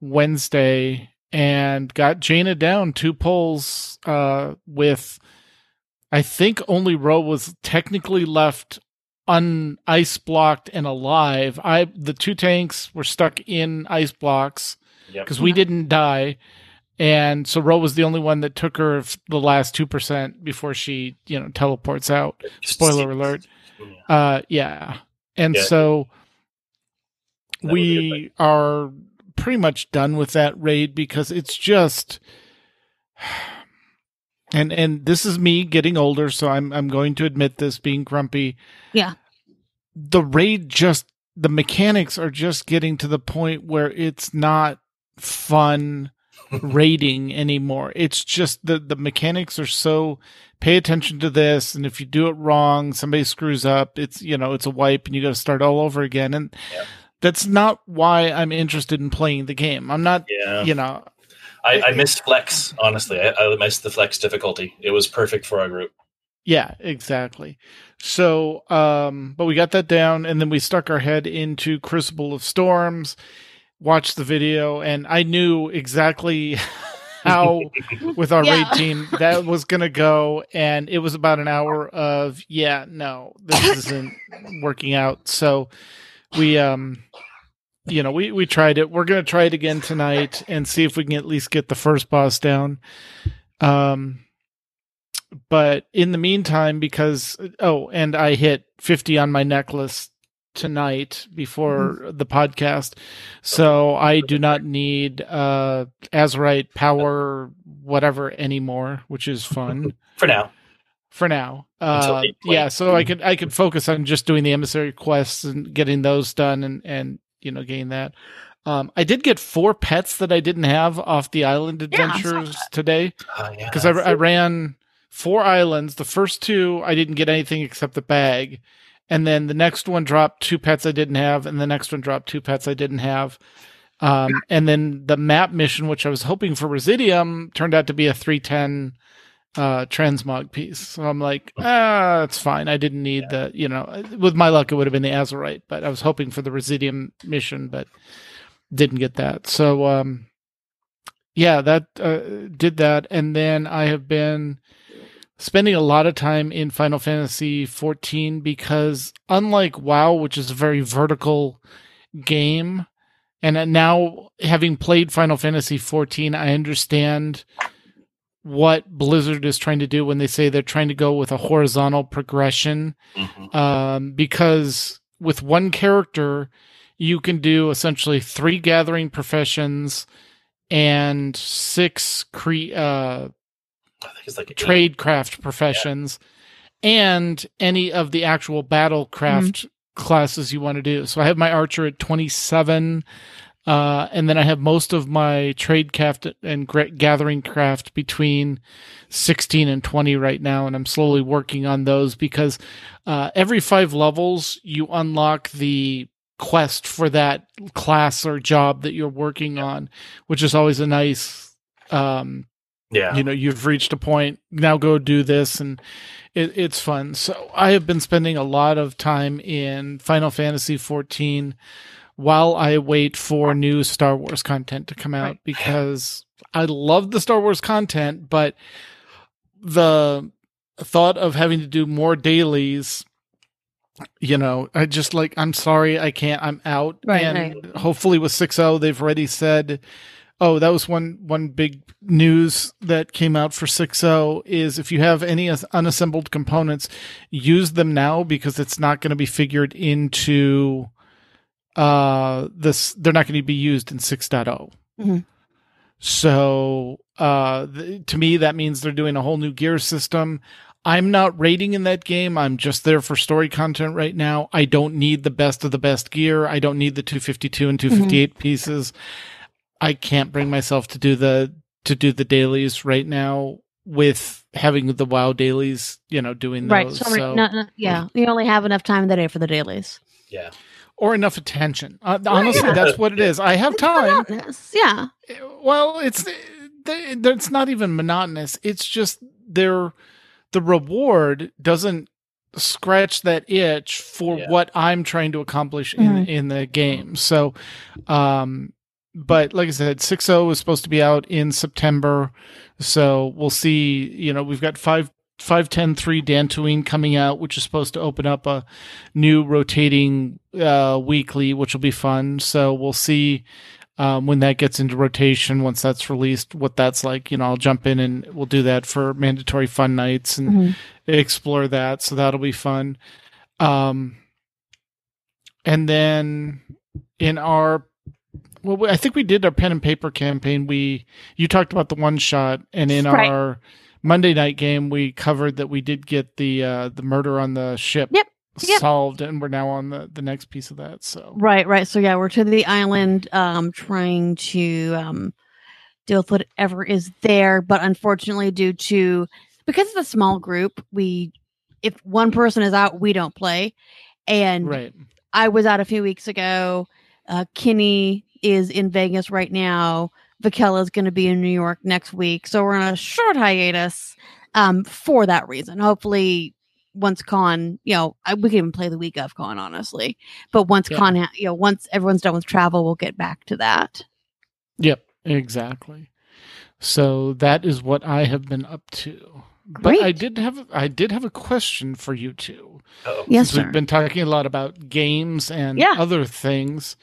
Wednesday and got Jaina down two polls uh, with I think only Ro was technically left un ice blocked and alive. I the two tanks were stuck in ice blocks Yep. because we didn't die. And so Ro was the only one that took her the last two percent before she, you know, teleports out. Spoiler alert. Yeah. Uh, yeah. And Yeah. so That would be a we are pretty much done with that raid because it's just and and this is me getting older so I'm I'm going to admit this being grumpy. Yeah. The raid just the mechanics are just getting to the point where it's not fun [LAUGHS] raiding anymore. It's just the the mechanics are so pay attention to this and if you do it wrong, somebody screws up, it's you know, it's a wipe and you got to start all over again and Yeah. that's not why I'm interested in playing the game. I'm not, Yeah. you know, I, I miss flex, honestly. I, I miss the flex difficulty. It was perfect for our group. Yeah, exactly. So, um, but we got that down, and then we stuck our head into Crucible of Storms, watched the video, and I knew exactly [LAUGHS] how, [LAUGHS] with our Yeah. raid team, that was going to go. And it was about an hour of, yeah, no, this [LAUGHS] isn't working out. So we, um, you know, we, we tried it. We're going to try it again tonight and see if we can at least get the first boss down. Um, but in the meantime, because oh, and I hit fifty on my necklace tonight before the podcast, so I do not need uh Azerite power whatever anymore, which is fun For now. for now. Uh, yeah, so I could I could focus on just doing the emissary quests and getting those done and and you know gain that. Um, I did get four pets that I didn't have off the island Yeah, I saw adventures today Uh, yeah. because I, I ran four islands. The first two I didn't get anything except the bag, and then the next one dropped two pets I didn't have, and the next one dropped two pets I didn't have. Um, and then the map mission, which I was hoping for Residuum, turned out to be a three ten uh, transmog piece. So I'm like, ah, it's fine. I didn't need the, you know, with my luck, it would have been the Azerite, but I was hoping for the Residuum mission, but didn't get that. So, um, yeah, that uh, did that, and then I have been spending a lot of time in Final Fantasy 14 because unlike WoW, which is a very vertical game, and now having played Final Fantasy 14, I understand what Blizzard is trying to do when they say they're trying to go with a horizontal progression Mhm. um, because with one character, you can do essentially three gathering professions and six cre- uh, I think it's like eight. tradecraft professions and any of the actual battlecraft classes you want to do. So I have my archer at 27. Uh, and then I have most of my trade craft and gathering craft between 16 and 20 right now. And I'm slowly working on those because uh, every five levels, you unlock the quest for that class or job that you're working on, which is always a nice um, Yeah. you know you've reached a point now go do this and it, it's fun so i have been spending a lot of time in final fantasy 14 while i wait for new star wars content to come out Right. because i love the star wars content but the thought of having to do more dailies you know i just like i'm sorry i can't i'm out Right, and hopefully with 6.0 they've already said Oh, that was one one big news that came out for 6.0 is if you have any unassembled components, use them now because it's not going to be figured into uh this they're not going to be used in 6.0. Mhm. So, uh th- to me that means they're doing a whole new gear system. I'm not rating in that game. I'm just there for story content right now. I don't need the best of the best gear. I don't need the 252 and 258 pieces. I can't bring myself to do the to do the dailies right now with having the WoW dailies, you know, doing Right. those. So, So, not- not- yeah, you only have enough time in the day for the dailies. yeah. Or enough attention. Uh, honestly, yeah. that's what it is. I have time. Monotonous, Yeah. Well, it's it's not even monotonous. It's just they're the reward doesn't scratch that itch for Yeah. what I'm trying to accomplish in Mhm. in the game. So, um, but like I said, 6.0 is supposed to be out in September. So we'll see. You know, we've got five 5103 Dantooine coming out, which is supposed to open up a new rotating uh, weekly, which will be fun. So we'll see um, when that gets into rotation, once that's released, what that's like. You know, I'll jump in and we'll do that for mandatory fun nights and Mhm. explore that. So that'll be fun. Um, and then in our well, I think we did our pen and paper campaign. We you talked about the one shot, and in Right. our Monday night game, we covered that we did get the uh, the murder on the ship Yep. Yep. solved, and we're now on the the next piece of that. So Right, right. So yeah, we're to the island, um, trying to um deal with whatever is there, but unfortunately, due to because it's a small group, we if one person is out, we don't play. And right, I was out a few weeks ago. Uh, Kinney is in Vegas right now. Vakella is going to be in New York next week, so we're on a short hiatus um, for that reason. Hopefully, once con, you know, I, we can even play the week of con, honestly. But once Yeah. con, ha- you know, once everyone's done with travel, we'll get back to that. yep, exactly. So that is what I have been up to. But Great. I did have I did have a question for you two. Oh, Yes, since sir. we've been talking a lot about games and Yeah. other things.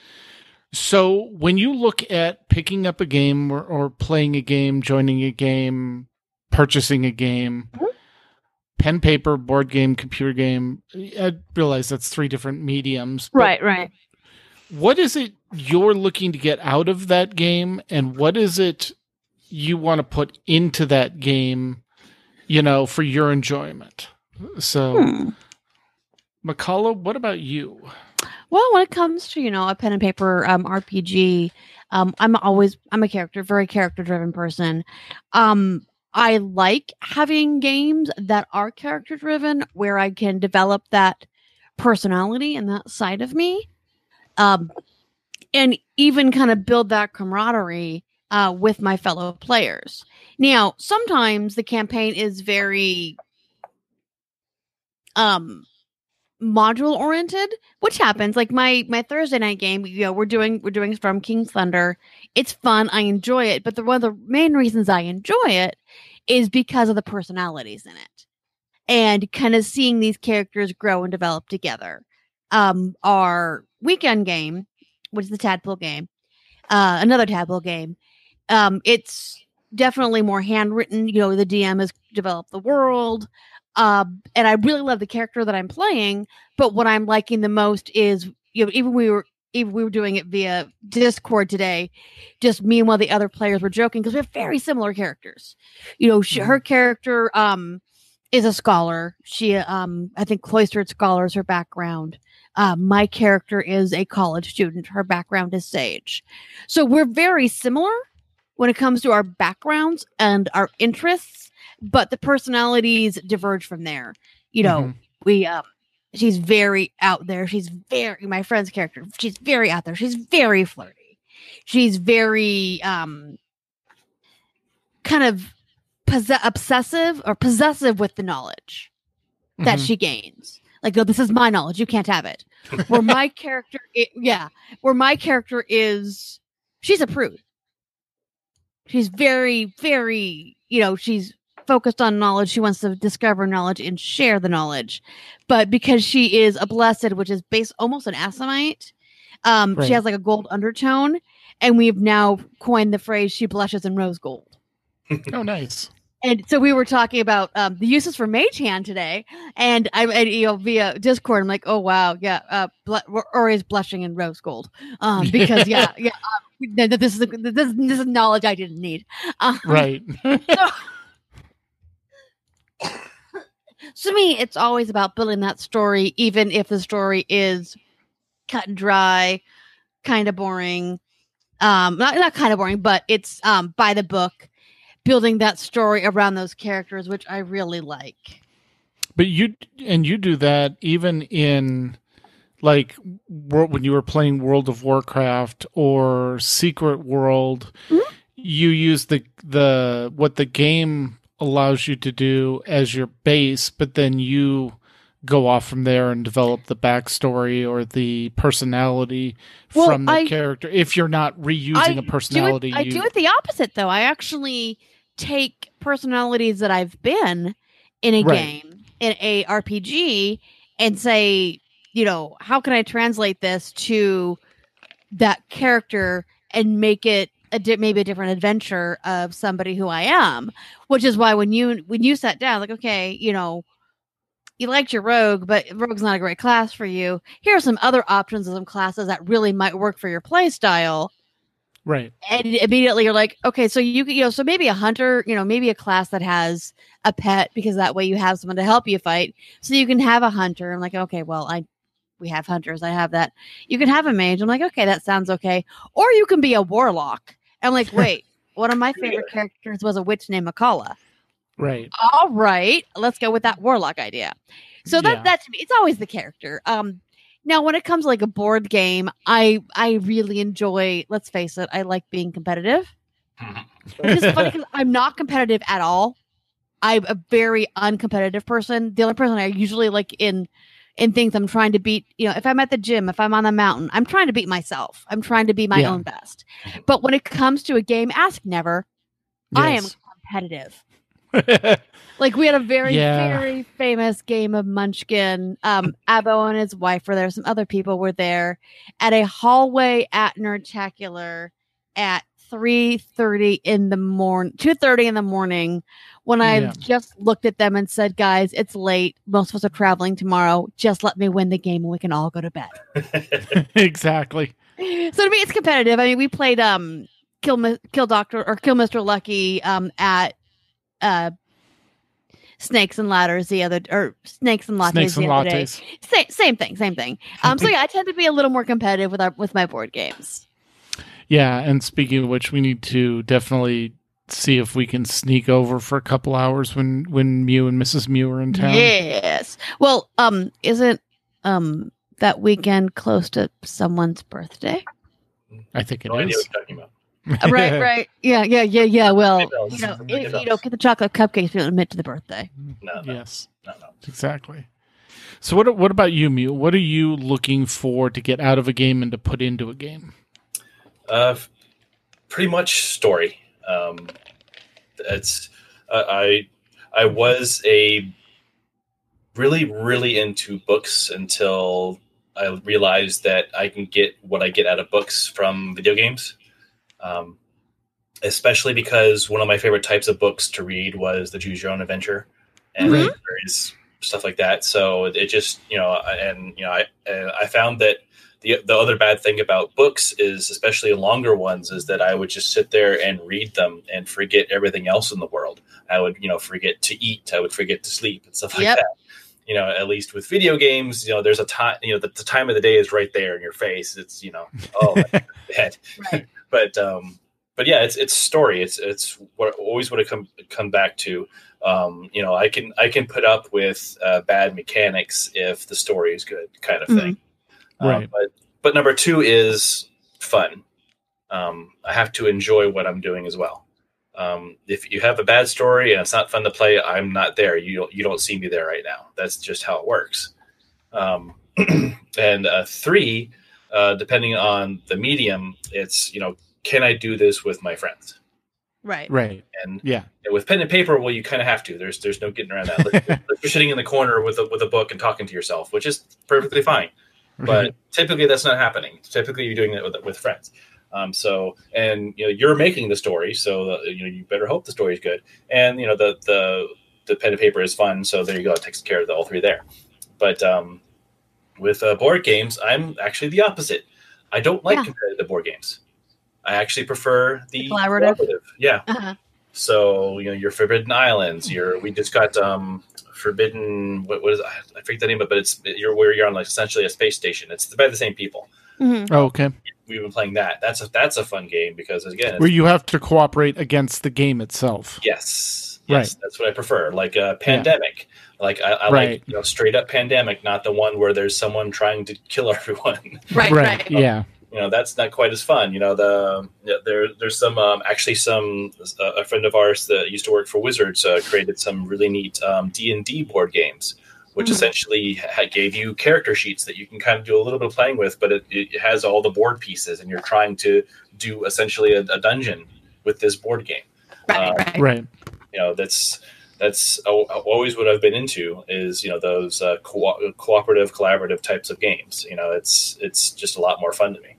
So when you look at picking up a game or, or playing a game, joining a game, purchasing a game, Mhm. pen, paper, board game, computer game, I realize that's three different mediums. Right, right. What is it you're looking to get out of that game, and what is it you want to put into that game, you know, for your enjoyment? So. Hmm. Mkallah, what about you? Well, when it comes to you know a pen and paper um, RPG, um, I'm always I'm a character, very character driven person. Um, I like having games that are character driven, where I can develop that personality and that side of me, um, and even kind of build that camaraderie uh, with my fellow players. Now, sometimes the campaign is very um module oriented which happens. Like my my thursday night game you know we're doing we're doing Storm King's Thunder. It's fun. I enjoy it. But the one of the main reasons i enjoy it is because of the personalities in it. And kind of seeing these characters grow and develop together um our weekend game which is the tadpole game uh another tadpole game um it's definitely more handwritten. You know the dm has developed the world um, and I really love the character that I'm playing. But what I'm liking the most is, you know, even we were even we were doing it via Discord today. Just me and one of the other players were joking because we have very similar characters. You know, she, her character um is a scholar. She um I think cloistered scholar is her background. Uh, my character is a college student. Her background is sage. So we're very similar when it comes to our backgrounds and our interests but the personalities diverge from there. You know, Mhm. we um she's very out there. She's very my friend's character. She's very out there. She's very flirty. She's very um kind of posse- obsessive or possessive with the knowledge that Mhm. she gains. Like, no, this is my knowledge. You can't have it. Where my [LAUGHS] character, i- yeah, where my character is, she's a prude. She's very, very, you know, she's focused on knowledge. She wants to discover knowledge and share the knowledge. But because she is a blessed, which is based almost an Aasimar, um, Right. she has like a gold undertone. And we've now coined the phrase she blushes in rose gold. oh, nice. And so we were talking about um, the uses for Mage Hand today, and I, and, you know, via Discord, I'm like, oh wow, yeah, uh, bl- Ori is blushing in rose gold, um, [LAUGHS] because yeah, yeah, um, th- th- this is this, this is knowledge I didn't need. Um, Right. So [LAUGHS] to me, it's always about building that story, even if the story is cut and dry, kind of boring. Um, not not kind of boring, but it's um by the book, building that story around those characters, which I really like. But you and you do that even in like when you were playing World of Warcraft or Secret World, Mhm. you use the the what the game allows you to do as your base, but then you go off from there and develop the backstory or the personality Well, from the I- character. If you're not reusing a personality, Do it, I you, do it the opposite though. I actually take personalities that I've been in a Right. game, in a RPG, and say, you know, how can I translate this to that character and make it a di- maybe a different adventure of somebody who I am, which is why when you when you sat down, like, okay, you know, you liked your rogue, but rogue's not a great class for you. Here are some other options of some classes that really might work for your play style Right. and immediately you're like, okay, so you you know, so maybe a hunter, you know, maybe a class that has a pet because that way you have someone to help you fight, so you can have a hunter. I'm like, okay, well, I we have hunters, I have that. You can have a mage. I'm like, okay, that sounds okay. Or you can be a warlock. I'm like, [LAUGHS] wait, one of my favorite characters was a witch named Makala. Right. All right, let's go with that warlock idea. So that Yeah. that to me, it's always the character. Um, now when it comes to like a board game, I I really enjoy. Let's face it, I like being competitive. [LAUGHS] Which is funny because I'm not competitive at all. I'm a very uncompetitive person. The only person I usually like in in things I'm trying to beat, you know, if I'm at the gym, if I'm on the mountain, I'm trying to beat myself. I'm trying to be my Yeah. own best. But when it comes to a game, ask never. I am competitive. [LAUGHS] Like we had a very, Yeah. very famous game of Munchkin. Um, [LAUGHS] Abo and his wife were there. Some other people were there at a hallway at Nerdtacular at three thirty in the morning, two thirty in the morning. When I Yeah. just looked at them and said, "Guys, it's late. Most of us are traveling tomorrow. Just let me win the game, and we can all go to bed." [LAUGHS] exactly. so to me, it's competitive. I mean, we played um, Kill Kill Doctor or Kill Mister Lucky um at uh. Snakes and ladders the other or snakes and lattes Snakes and the other day. lattes. Same, same thing, same thing. Um, so [LAUGHS] yeah, I tend to be a little more competitive with our with my board games. Yeah, and speaking of which, we need to definitely see if we can sneak over for a couple hours when when Mew and Mrs. Mew are in town. Yes. Well, um, isn't um that weekend close to someone's birthday? I think it no idea is. what you're talking about. Uh, right, [LAUGHS] right. Yeah, yeah, yeah, yeah. Well, you know, if, you bells. know, get the chocolate cupcakes, you'll admit to the birthday. No, no, Yes, no, no. exactly. So what what about you, Mew? What are you looking for to get out of a game and to put into a game? Uh, pretty much story. Um, it's uh, I I was a really really into books until I realized that I can get what I get out of books from video games. Um, especially because one of my favorite types of books to read was the Choose Your Own Adventure and Mhm. various stuff like that. So it just you know, and you know, I I found that the the other bad thing about books is, especially longer ones, is that I would just sit there and read them and forget everything else in the world. I would you know forget to eat, I would forget to sleep and stuff like Yep. that. You know, at least with video games, you know, there's a time, you know, the, the time of the day is right there in your face. It's you know, [LAUGHS] oh, bad. Right. [LAUGHS] but um, but yeah, it's it's story. It's it's what always what it come come back to. Um, you know, I can I can put up with uh, bad mechanics if the story is good, kind of thing. Um, Right. but but number two is fun. Um, I have to enjoy what I'm doing as well. Um, if you have a bad story and it's not fun to play, I'm not there. You don't, you don't see me there right now. That's just how it works. Um, [CLEARS THROAT] and uh, three, uh, depending on the medium, it's you know, can I do this with my friends? Right. Right. And Yeah. with pen and paper, well, you kind of have to. There's there's no getting around that. Like, [LAUGHS] like you're sitting in the corner with a with a book and talking to yourself, which is perfectly fine but typically that's not happening. Typically, you're doing it with, with friends. Um, so, and you know, you're making the story, so uh, you know you better hope the story is good. And you know, the the the pen and paper is fun, so there you go. It takes care of the all three there. But um, with uh, board games, I'm actually the opposite. I don't like Yeah. competitive board games. I actually prefer the The collaborative? Yeah. Uh-huh. So you know, your Forbidden Islands. Your we just got um Forbidden. What, what is I forget the name, of it, but it's you're where you're on like essentially a space station. It's by the same people. Mhm. Oh, okay. We've been playing that. That's a that's a fun game because again, it's, Where you have to cooperate against the game itself. yes, yes, Right. that's what I prefer. Like a pandemic. Like I, I Right. like you know straight up pandemic, not the one where there's someone trying to kill [LAUGHS] everyone. Right. Right. Yeah. You know that's not quite as fun you know the yeah, there there's some um, actually some uh, a friend of ours that used to work for wizards uh, created some really neat um, d&d board games which Mhm. essentially ha- gave you character sheets that you can kind of do a little bit of playing with but it, it has all the board pieces and you're trying to do essentially a, a dungeon with this board game Right. Um, Right. Right. you know that's that's always what I've been into is you know those uh, co- cooperative, collaborative types of games. You know, it's it's just a lot more fun to me.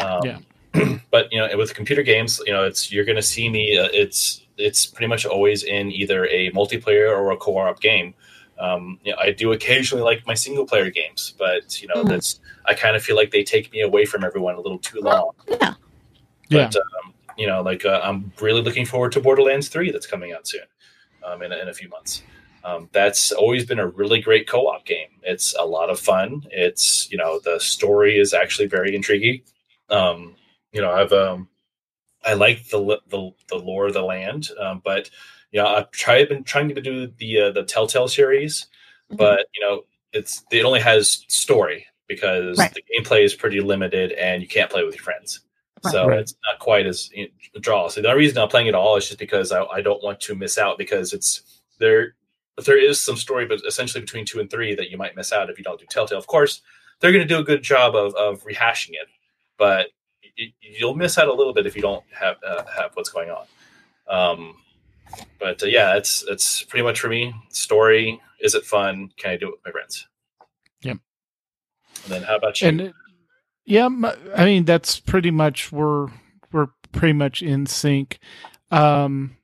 Um, Yeah. [CLEARS THROAT] but you know, with computer games, you know, it's you're going to see me. Uh, it's it's pretty much always in either a multiplayer or a co-op game. Um, you know, I do occasionally like my single player games, but you know, Mhm. that's I kind of feel like they take me away from everyone a little too long. Yeah. Yeah. But um, you know, like uh, I'm really looking forward to Borderlands Three that's coming out soon, um, in, a- in a few months. Um, that's always been a really great co-op game. It's a lot of fun. It's you know the story is actually very intriguing. Um, you know, I've um, I like the the the lore of the land, um, but you know, I've tried been trying to do the uh, the Telltale series, Mhm. but you know, it's it only has story because Right. the gameplay is pretty limited and you can't play with your friends. Right. So Right. it's not quite as you know, draw. So the only reason I'm playing it all is just because I, I don't want to miss out because it's there. There is some story, but essentially between two and three that you might miss out if you don't do Telltale. Of course, they're going to do a good job of, of rehashing it, but y- you'll miss out a little bit if you don't have uh, have what's going on. Um, but uh, yeah, it's it's pretty much for me. Story is it fun? Can I do it with my friends? Yep. And then how about you? and it- yeah, I mean that's pretty much we're we're pretty much in sync. Um,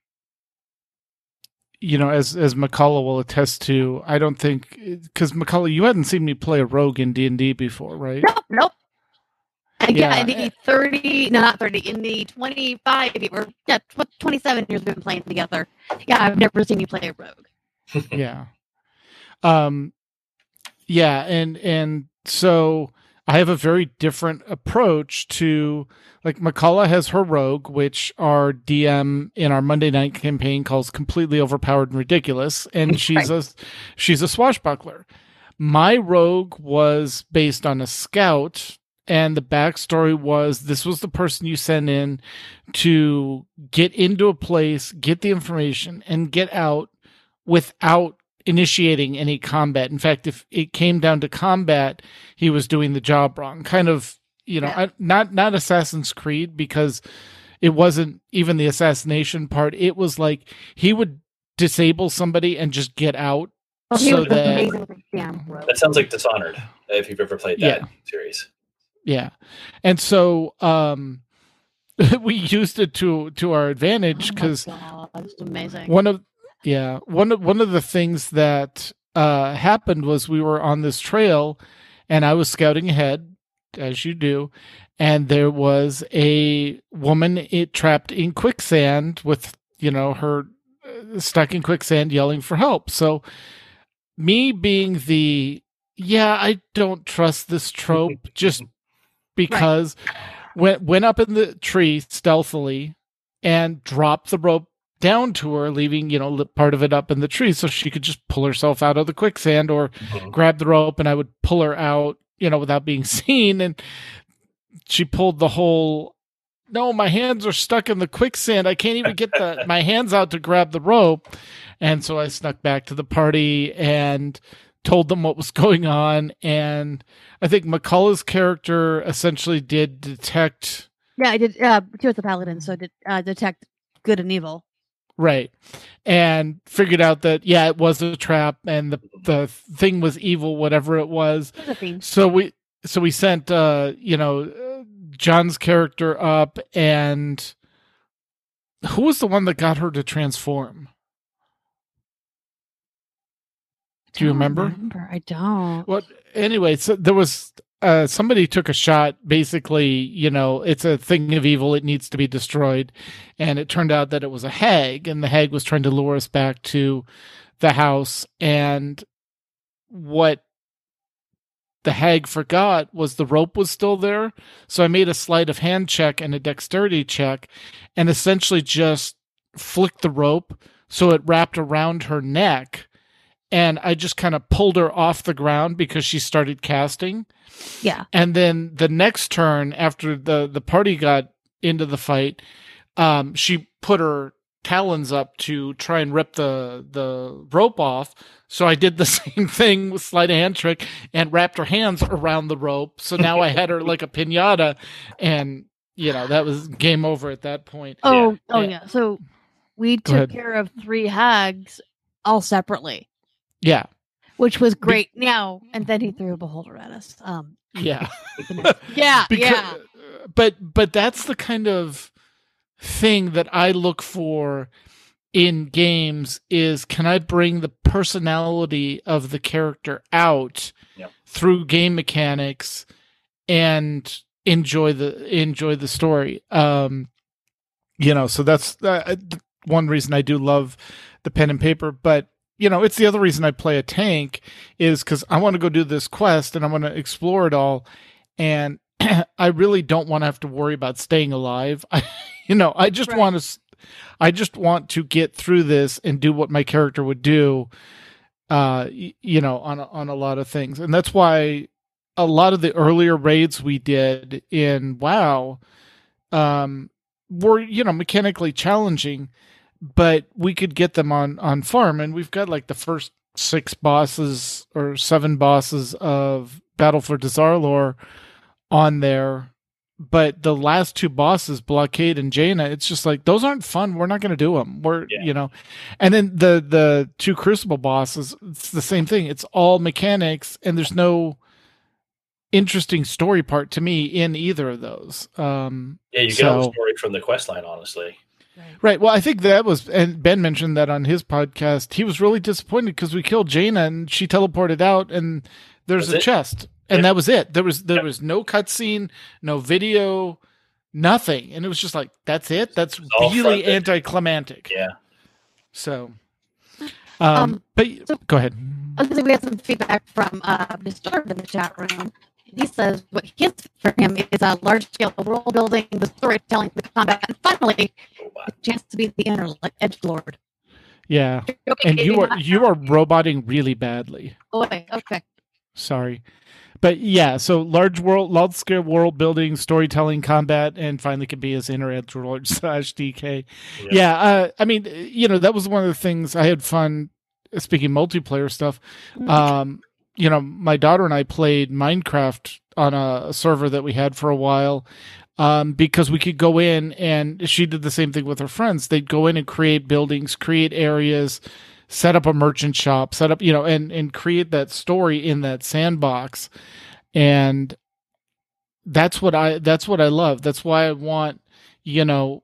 you know, as as Mkallah will attest to, I don't think because Mkallah, you hadn't seen me play a rogue in D and D before, right? Nope, nope. And yeah, Yeah. in the 30, no, not 30, in the 25 or yeah, 27 years we've been playing together. Yeah, I've never seen you play a rogue. [LAUGHS] yeah um yeah and and so i have a very different approach to like mkallah has her rogue which our dm in our monday night campaign calls completely overpowered and ridiculous and [LAUGHS] she's a she's a swashbuckler my rogue was based on a scout and the backstory was this was the person you sent in to get into a place get the information and get out without initiating any combat. In fact, if it came down to combat, he was doing the job wrong. Kind of, you know, Yeah. I, not not Assassin's Creed because it wasn't even the assassination part. It was like he would disable somebody and just get out. Well, So that- amazing with the damn rogue. that sounds like Dishonored. If you've ever played that Yeah. series, Yeah. And so um [LAUGHS] we used it to to our advantage Oh because that's amazing. one of yeah one of one of the things that uh happened was we were on this trail and i was scouting ahead as you do and there was a woman it trapped in quicksand with you know her uh, stuck in quicksand yelling for help so me being the yeah i don't trust this trope just because went went up in the tree stealthily and dropped the rope down to her, leaving you know part of it up in the tree, so she could just pull herself out of the quicksand or Mhm. grab the rope, and I would pull her out, you know, without being [LAUGHS] seen. And she pulled the whole. No, my hands are stuck in the quicksand. I can't even get the [LAUGHS] my hands out to grab the rope. And so I snuck back to the party and told them what was [LAUGHS] going on. And I think Mkallah's character essentially did detect yeah, I did. Uh, she was a paladin, so did uh, detect good and evil. Right. And figured out that yeah, it was a trap and the the thing was evil whatever it was. It was. So we so we sent uh you know John's character up and who was the one that got her to transform? Do you Don't remember? I don't. Well, anyway, so there was uh, somebody took a shot. Basically, you know, it's a thing of evil; it needs to be destroyed. And it turned out that it was a hag, and the hag was trying to lure us back to the house. And what the hag forgot was the rope was still there. So I made a sleight of hand check and a dexterity check, and essentially just flicked the rope so it wrapped around her neck and I just kind of pulled her off the ground because she started casting. Yeah. And then the next turn, after the the party got into the fight, um, she put her talons up to try and rip the the rope off. So I did the [LAUGHS] same thing with sleight of hand trick and wrapped her hands around the rope. So now I had her like a pinata, and you know that was game over at that point. Oh, oh Yeah. yeah. So we took care of three hags all separately, Yeah, which was great. Now and then he threw a beholder at us. Um, yeah. [LAUGHS] yeah, Becau- yeah, but but that's the kind of thing that I look for in games is can I bring the personality of the character out Yep. through game mechanics and enjoy the enjoy the story um you know so that's uh, one reason I do love the pen and paper but you know it's the other reason I play a tank is cuz I want to go do this quest and I want to explore it all and [CLEARS THROAT] I really don't want to have to worry about staying alive. [LAUGHS] I, you know, I just Right. want to, I just want to get through this and do what my character would do. Uh, you know, on on a lot of things, and that's why a lot of the earlier raids we did in WoW, um, were you know mechanically challenging, but we could get them on on farm, and we've got like the first six bosses or seven bosses of Battle for Dazar'alor on there. But the last two bosses, Blockade and Jaina, it's just like those aren't fun. We're not going to do them. We're Yeah. you know, and then the the two Crucible bosses, it's the same thing. It's all mechanics, and there's no interesting story part to me in either of those. Um, Yeah, you get all the story from the quest line, honestly. Right. Well, I think that was, and Ben mentioned that on his podcast. He was really disappointed because we killed Jaina and she teleported out, and there's That's a it? chest, and Yeah. that was it. There was there Yeah. was no cutscene, no video, nothing, and it was just like that's it. That's all really front-end. anticlimactic. Yeah. So, um, Um, but so- go ahead. I was say we had some feedback from uh, Disturbed in the chat room. He says what his for him is a large scale world building, the storytelling, the combat, and finally Oh, wow. a chance to be the inner edge lord. Yeah, and you maybe are you are roboting really badly. boy. Okay. Sorry. But yeah, so large world, large scale world building, storytelling, combat, and finally can be as inner edge lord [LAUGHS] slash DK. Yeah. Yeah, uh, I mean, you know, that was one of the things I had fun. uh, Speaking multiplayer stuff, um, you know, my daughter and I played Minecraft on a, a server that we had for a while. Um, because we could go in and she did the same thing with her friends. They'd go in and create buildings, create areas, set up a merchant shop, set up, you know, and, and create that story in that sandbox. And that's what I, that's what I love. That's why I want, you know,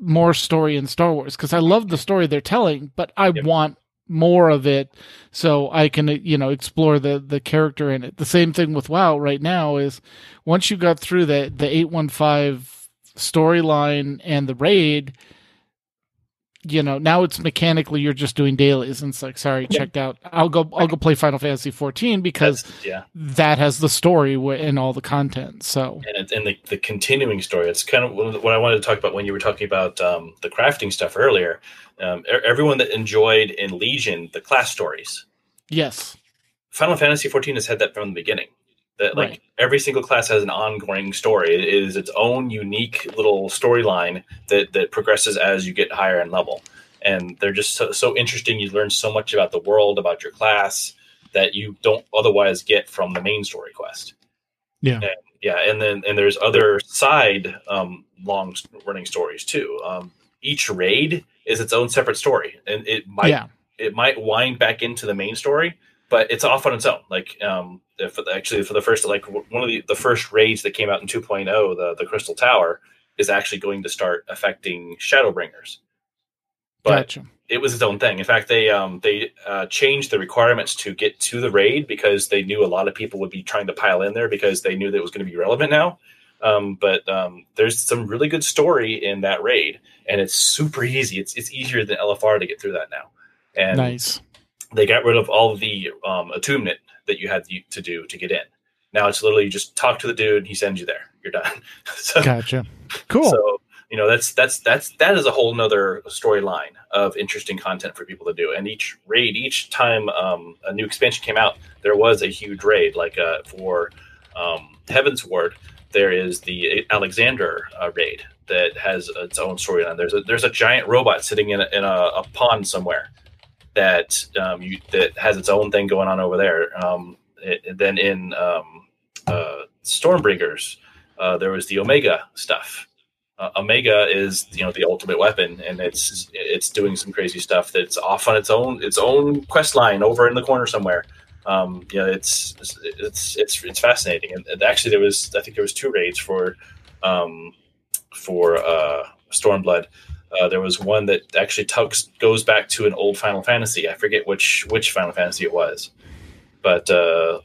more story in Star Wars because I love the story they're telling, but I Yep. want more of it so I can, you know, explore the, the character in it. The same thing with WoW right now is once you got through the, the 815 storyline and the raid, you know, now it's mechanically you're just doing dailies and it's like, sorry, Yeah. checked out. I'll go, I'll go play Final Fantasy 14 because That's- yeah, that has the story and all the content. So and it's and the, the continuing story. It's kind of what I wanted to talk about when you were talking about um, the crafting stuff earlier. Um, everyone that enjoyed in Legion the class stories, yes, Final Fantasy XIV has had that from the beginning. That like Right. every single class has an ongoing story. It is its own unique little storyline that that progresses as you get higher in level. And they're just so, so interesting. You learn so much about the world, about your class that you don't otherwise get from the main story quest. Yeah. And, yeah, and then and there's other side um, long running stories too. Um, each raid is its own separate story, and it might yeah, it might wind back into the main story, but it's off on its own. Like um, if, actually for the first like one of the, the first raids that came out in 2.0, the the Crystal Tower is actually going to start affecting Shadowbringers. But gotcha. it was its own thing. In fact, they um they uh, changed the requirements to get to the raid because they knew a lot of people would be trying to pile in there because they knew that it was going to be relevant now. Um, but um, there's some really good story in that raid, and it's super easy. It's it's easier than LFR to get through that now. And Nice. They got rid of all the um, attunement that you had to do to get in. Now it's literally you just talk to the dude, he sends you there. You're done. [LAUGHS] so, Gotcha. Cool. so you know that's that's that's that is a whole nother storyline of interesting content for people to do. And each raid, each time um, a new expansion came out, there was a huge raid. Like uh, for um, Heavensward, there is the Alexander uh, raid that has its own storyline. There's a there's a giant robot sitting in a, in a, a pond somewhere that um, you, that has its own thing going on over there. Um, it, then in um, uh, Stormbringers, uh, there was the Omega stuff uh, Omega is you know the ultimate weapon, and it's it's doing some crazy stuff that's off on its own its own quest line over in the corner somewhere. Um, yeah, it's it's it's it's fascinating, and, and actually there was I think there was two raids for um, for uh, Stormblood. Uh, there was one that actually tugs goes back to an old Final Fantasy. I forget which which Final Fantasy it was, but uh,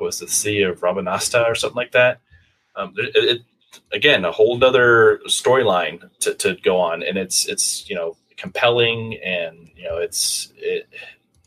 was the Sea of Rabanastre or something like that. Um, it, it, again a whole other storyline to, to go on. And it's it's you know compelling and you know it's it,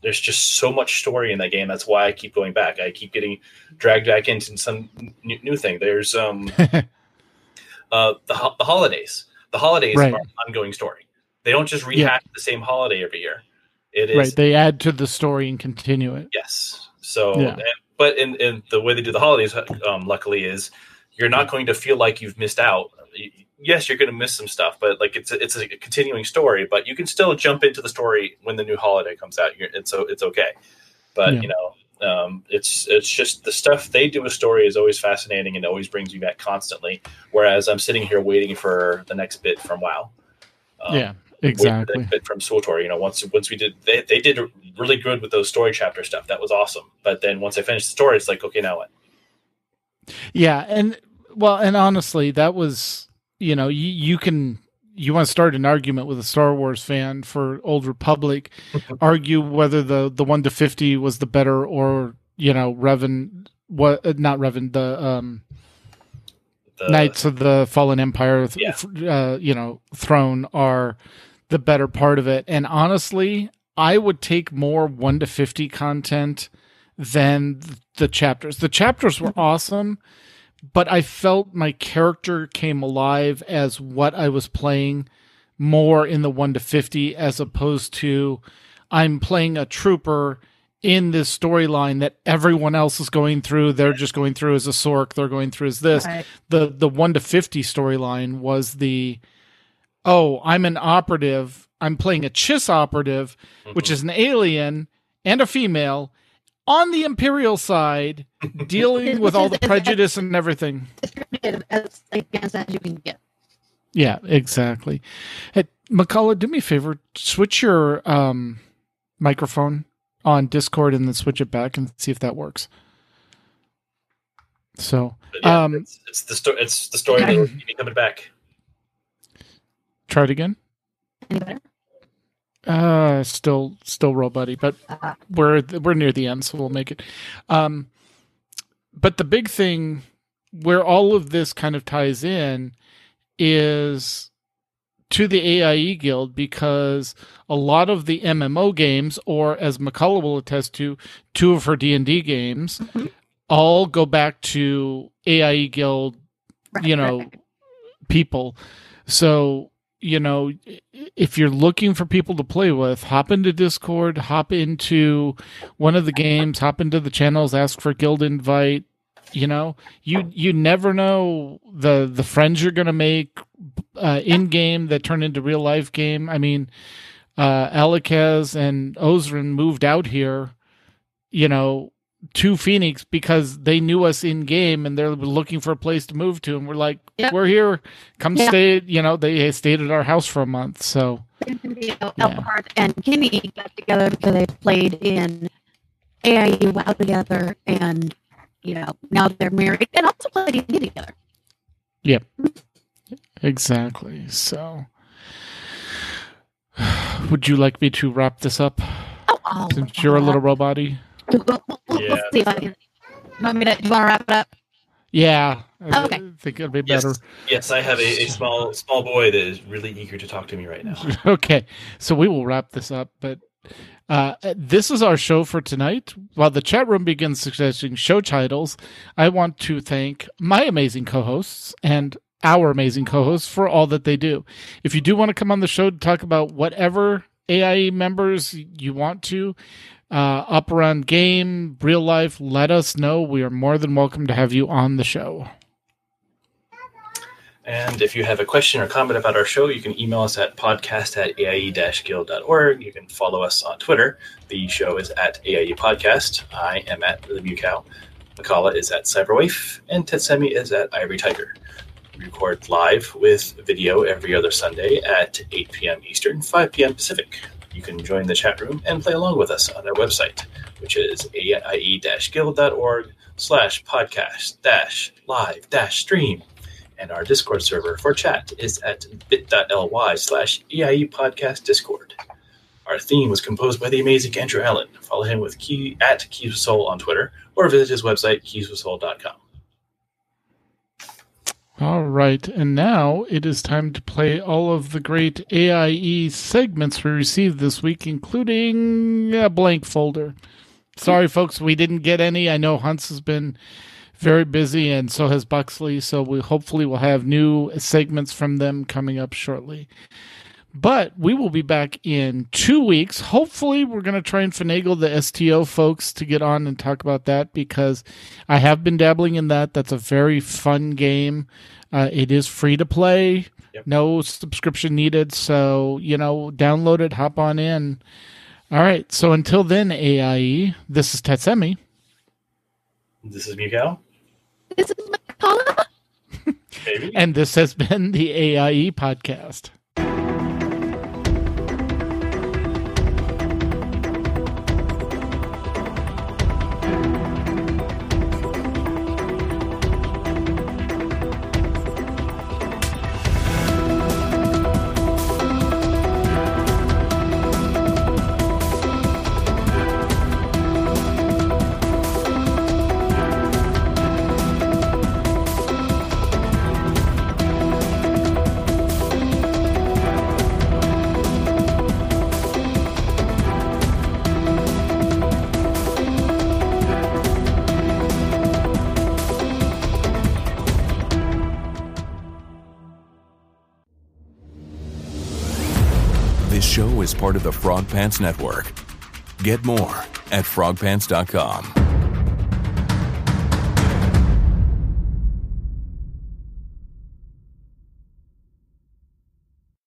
there's just so much story in that game. That's why i keep going back. I keep getting dragged back into some new, new thing. There's um [LAUGHS] uh the, ho- the holidays the holidays Right. are an ongoing story they don't just rehash the same holiday every year it is right. They add to the story and continue it. Yes. So, Yeah. and- but in, in the way they do the holidays, um, luckily, is you're not going to feel like you've missed out. Yes, you're going to miss some stuff, but like it's a, it's a continuing story. But you can still jump into the story when the new holiday comes out. You're, it's so it's okay. But Yeah. you know, um, it's it's just the stuff they do with story is always fascinating and always brings me back constantly. Whereas I'm sitting here waiting for the next bit from WoW. Um, yeah, exactly. next bit from SWTOR. You know, once once we did, they, they did really good with those story chapter stuff. That was awesome. But then once I finished the story, it's like, okay, now what? Yeah, and well, and honestly, that was you know you, you can you want to start an argument with a Star Wars fan for Old Republic, [LAUGHS] argue whether the the one to fifty was the better or you know Revan what uh, not Revan the um The, Knights of the Fallen Empire, Yeah. uh, you know, throne are the better part of it. And honestly, I would take more one to fifty content than the chapters. The chapters were [LAUGHS] awesome, but I felt my character came alive as what I was playing more in the one to fifty as opposed to I'm playing a trooper in this storyline that everyone else is going through. They're just going through as a Sork. They're going through as this Right. the the one to fifty storyline was the oh I'm an operative I'm playing a Chiss operative which mm-hmm. is an alien and a female on the Imperial side dealing with all the [LAUGHS] prejudice and everything. As against as you can get. Yeah, exactly. Hey, Mkallah, do me a favor, switch your um, microphone on Discord and then switch it back and see if that works. So, yeah, um, it's, it's the story. It's the story that will keep me coming back. try it again. Any better? Uh, still, still roll buddy, but we're we're near the end, so we'll make it. Um, but the big thing where all of this kind of ties in is to the AIE Guild because a lot of the MMO games, or as Mkallah will attest to, two of her D and D games, all go back to AIE Guild right, you know right. people so you know if you're looking for people to play with hop into discord hop into one of the games hop into the channels ask for guild invite you know? You you never know the the friends you're gonna make uh, in game that turn into real life game. I mean uh Alakaz and Ozrin moved out here you know to Phoenix because they knew us in game and they're looking for a place to move to, and we're like, Yep. we're here, come Yeah. stay. You know, they stayed at our house for a month, so Yeah. Elkhart and Kimmy got together because they played in AIE WoW together, and you know now they're married and also played together. Yep. Exactly. So, [SIGHS] would you like me to wrap this up Oh, oh since you're a little robot-y? We'll, we'll- we'll Yeah. see if I can. You want me to? Do you want to wrap it up? Yeah, I Okay. think it'd be Yes, better. yes, I have a, a small small boy that is really eager to talk to me right now. [LAUGHS] okay, so we will wrap this up, but uh, this is our show for tonight. While the chat room begins suggesting show titles, I want to thank my amazing co-hosts and our amazing co-hosts for all that they do. If you do want to come on the show to talk about whatever AIE members you want to, uh, up around game, real life, let us know. We are more than welcome to have you on the show. And if you have a question or comment about our show, you can email us at podcast at aie-guild.org. You can follow us on Twitter. The show is at AIE Podcast. I am at the Mewkow. Mkallah is at Cyberwaif. And Tetsemi is at Ivory Tiger. We record live with video every other Sunday at 8 p.m. Eastern, 5 p.m. Pacific. You can join the chat room and play along with us on our website, which is aie-guild.org slash podcast dash live dash stream. And our Discord server for chat is at bit.ly slash AIE podcast discord. Our theme was composed by the amazing Andrew Allen. Follow him with key at Keys with Soul on Twitter or visit his website, keyswithsoul.com. All right, and now it is time to play all of the great AIE segments we received this week, including a blank folder. Sorry, folks, we didn't get any. I know Hunts has been very busy, and so has Buxley. So we hopefully will have new segments from them coming up shortly. But we will be back in two weeks. Hopefully, we're going to try and finagle the STO folks to get on and talk about that because I have been dabbling in that. That's a very fun game. Uh, it is free to play, Yep. no subscription needed. So, you know, download it, hop on in. All right. So until then, AIE, this is Tetsemi. This is Miguel. This is Paula. Maybe. [LAUGHS] And this has been the AIE podcast. Frog Pants Network. Get more at frogpants.com.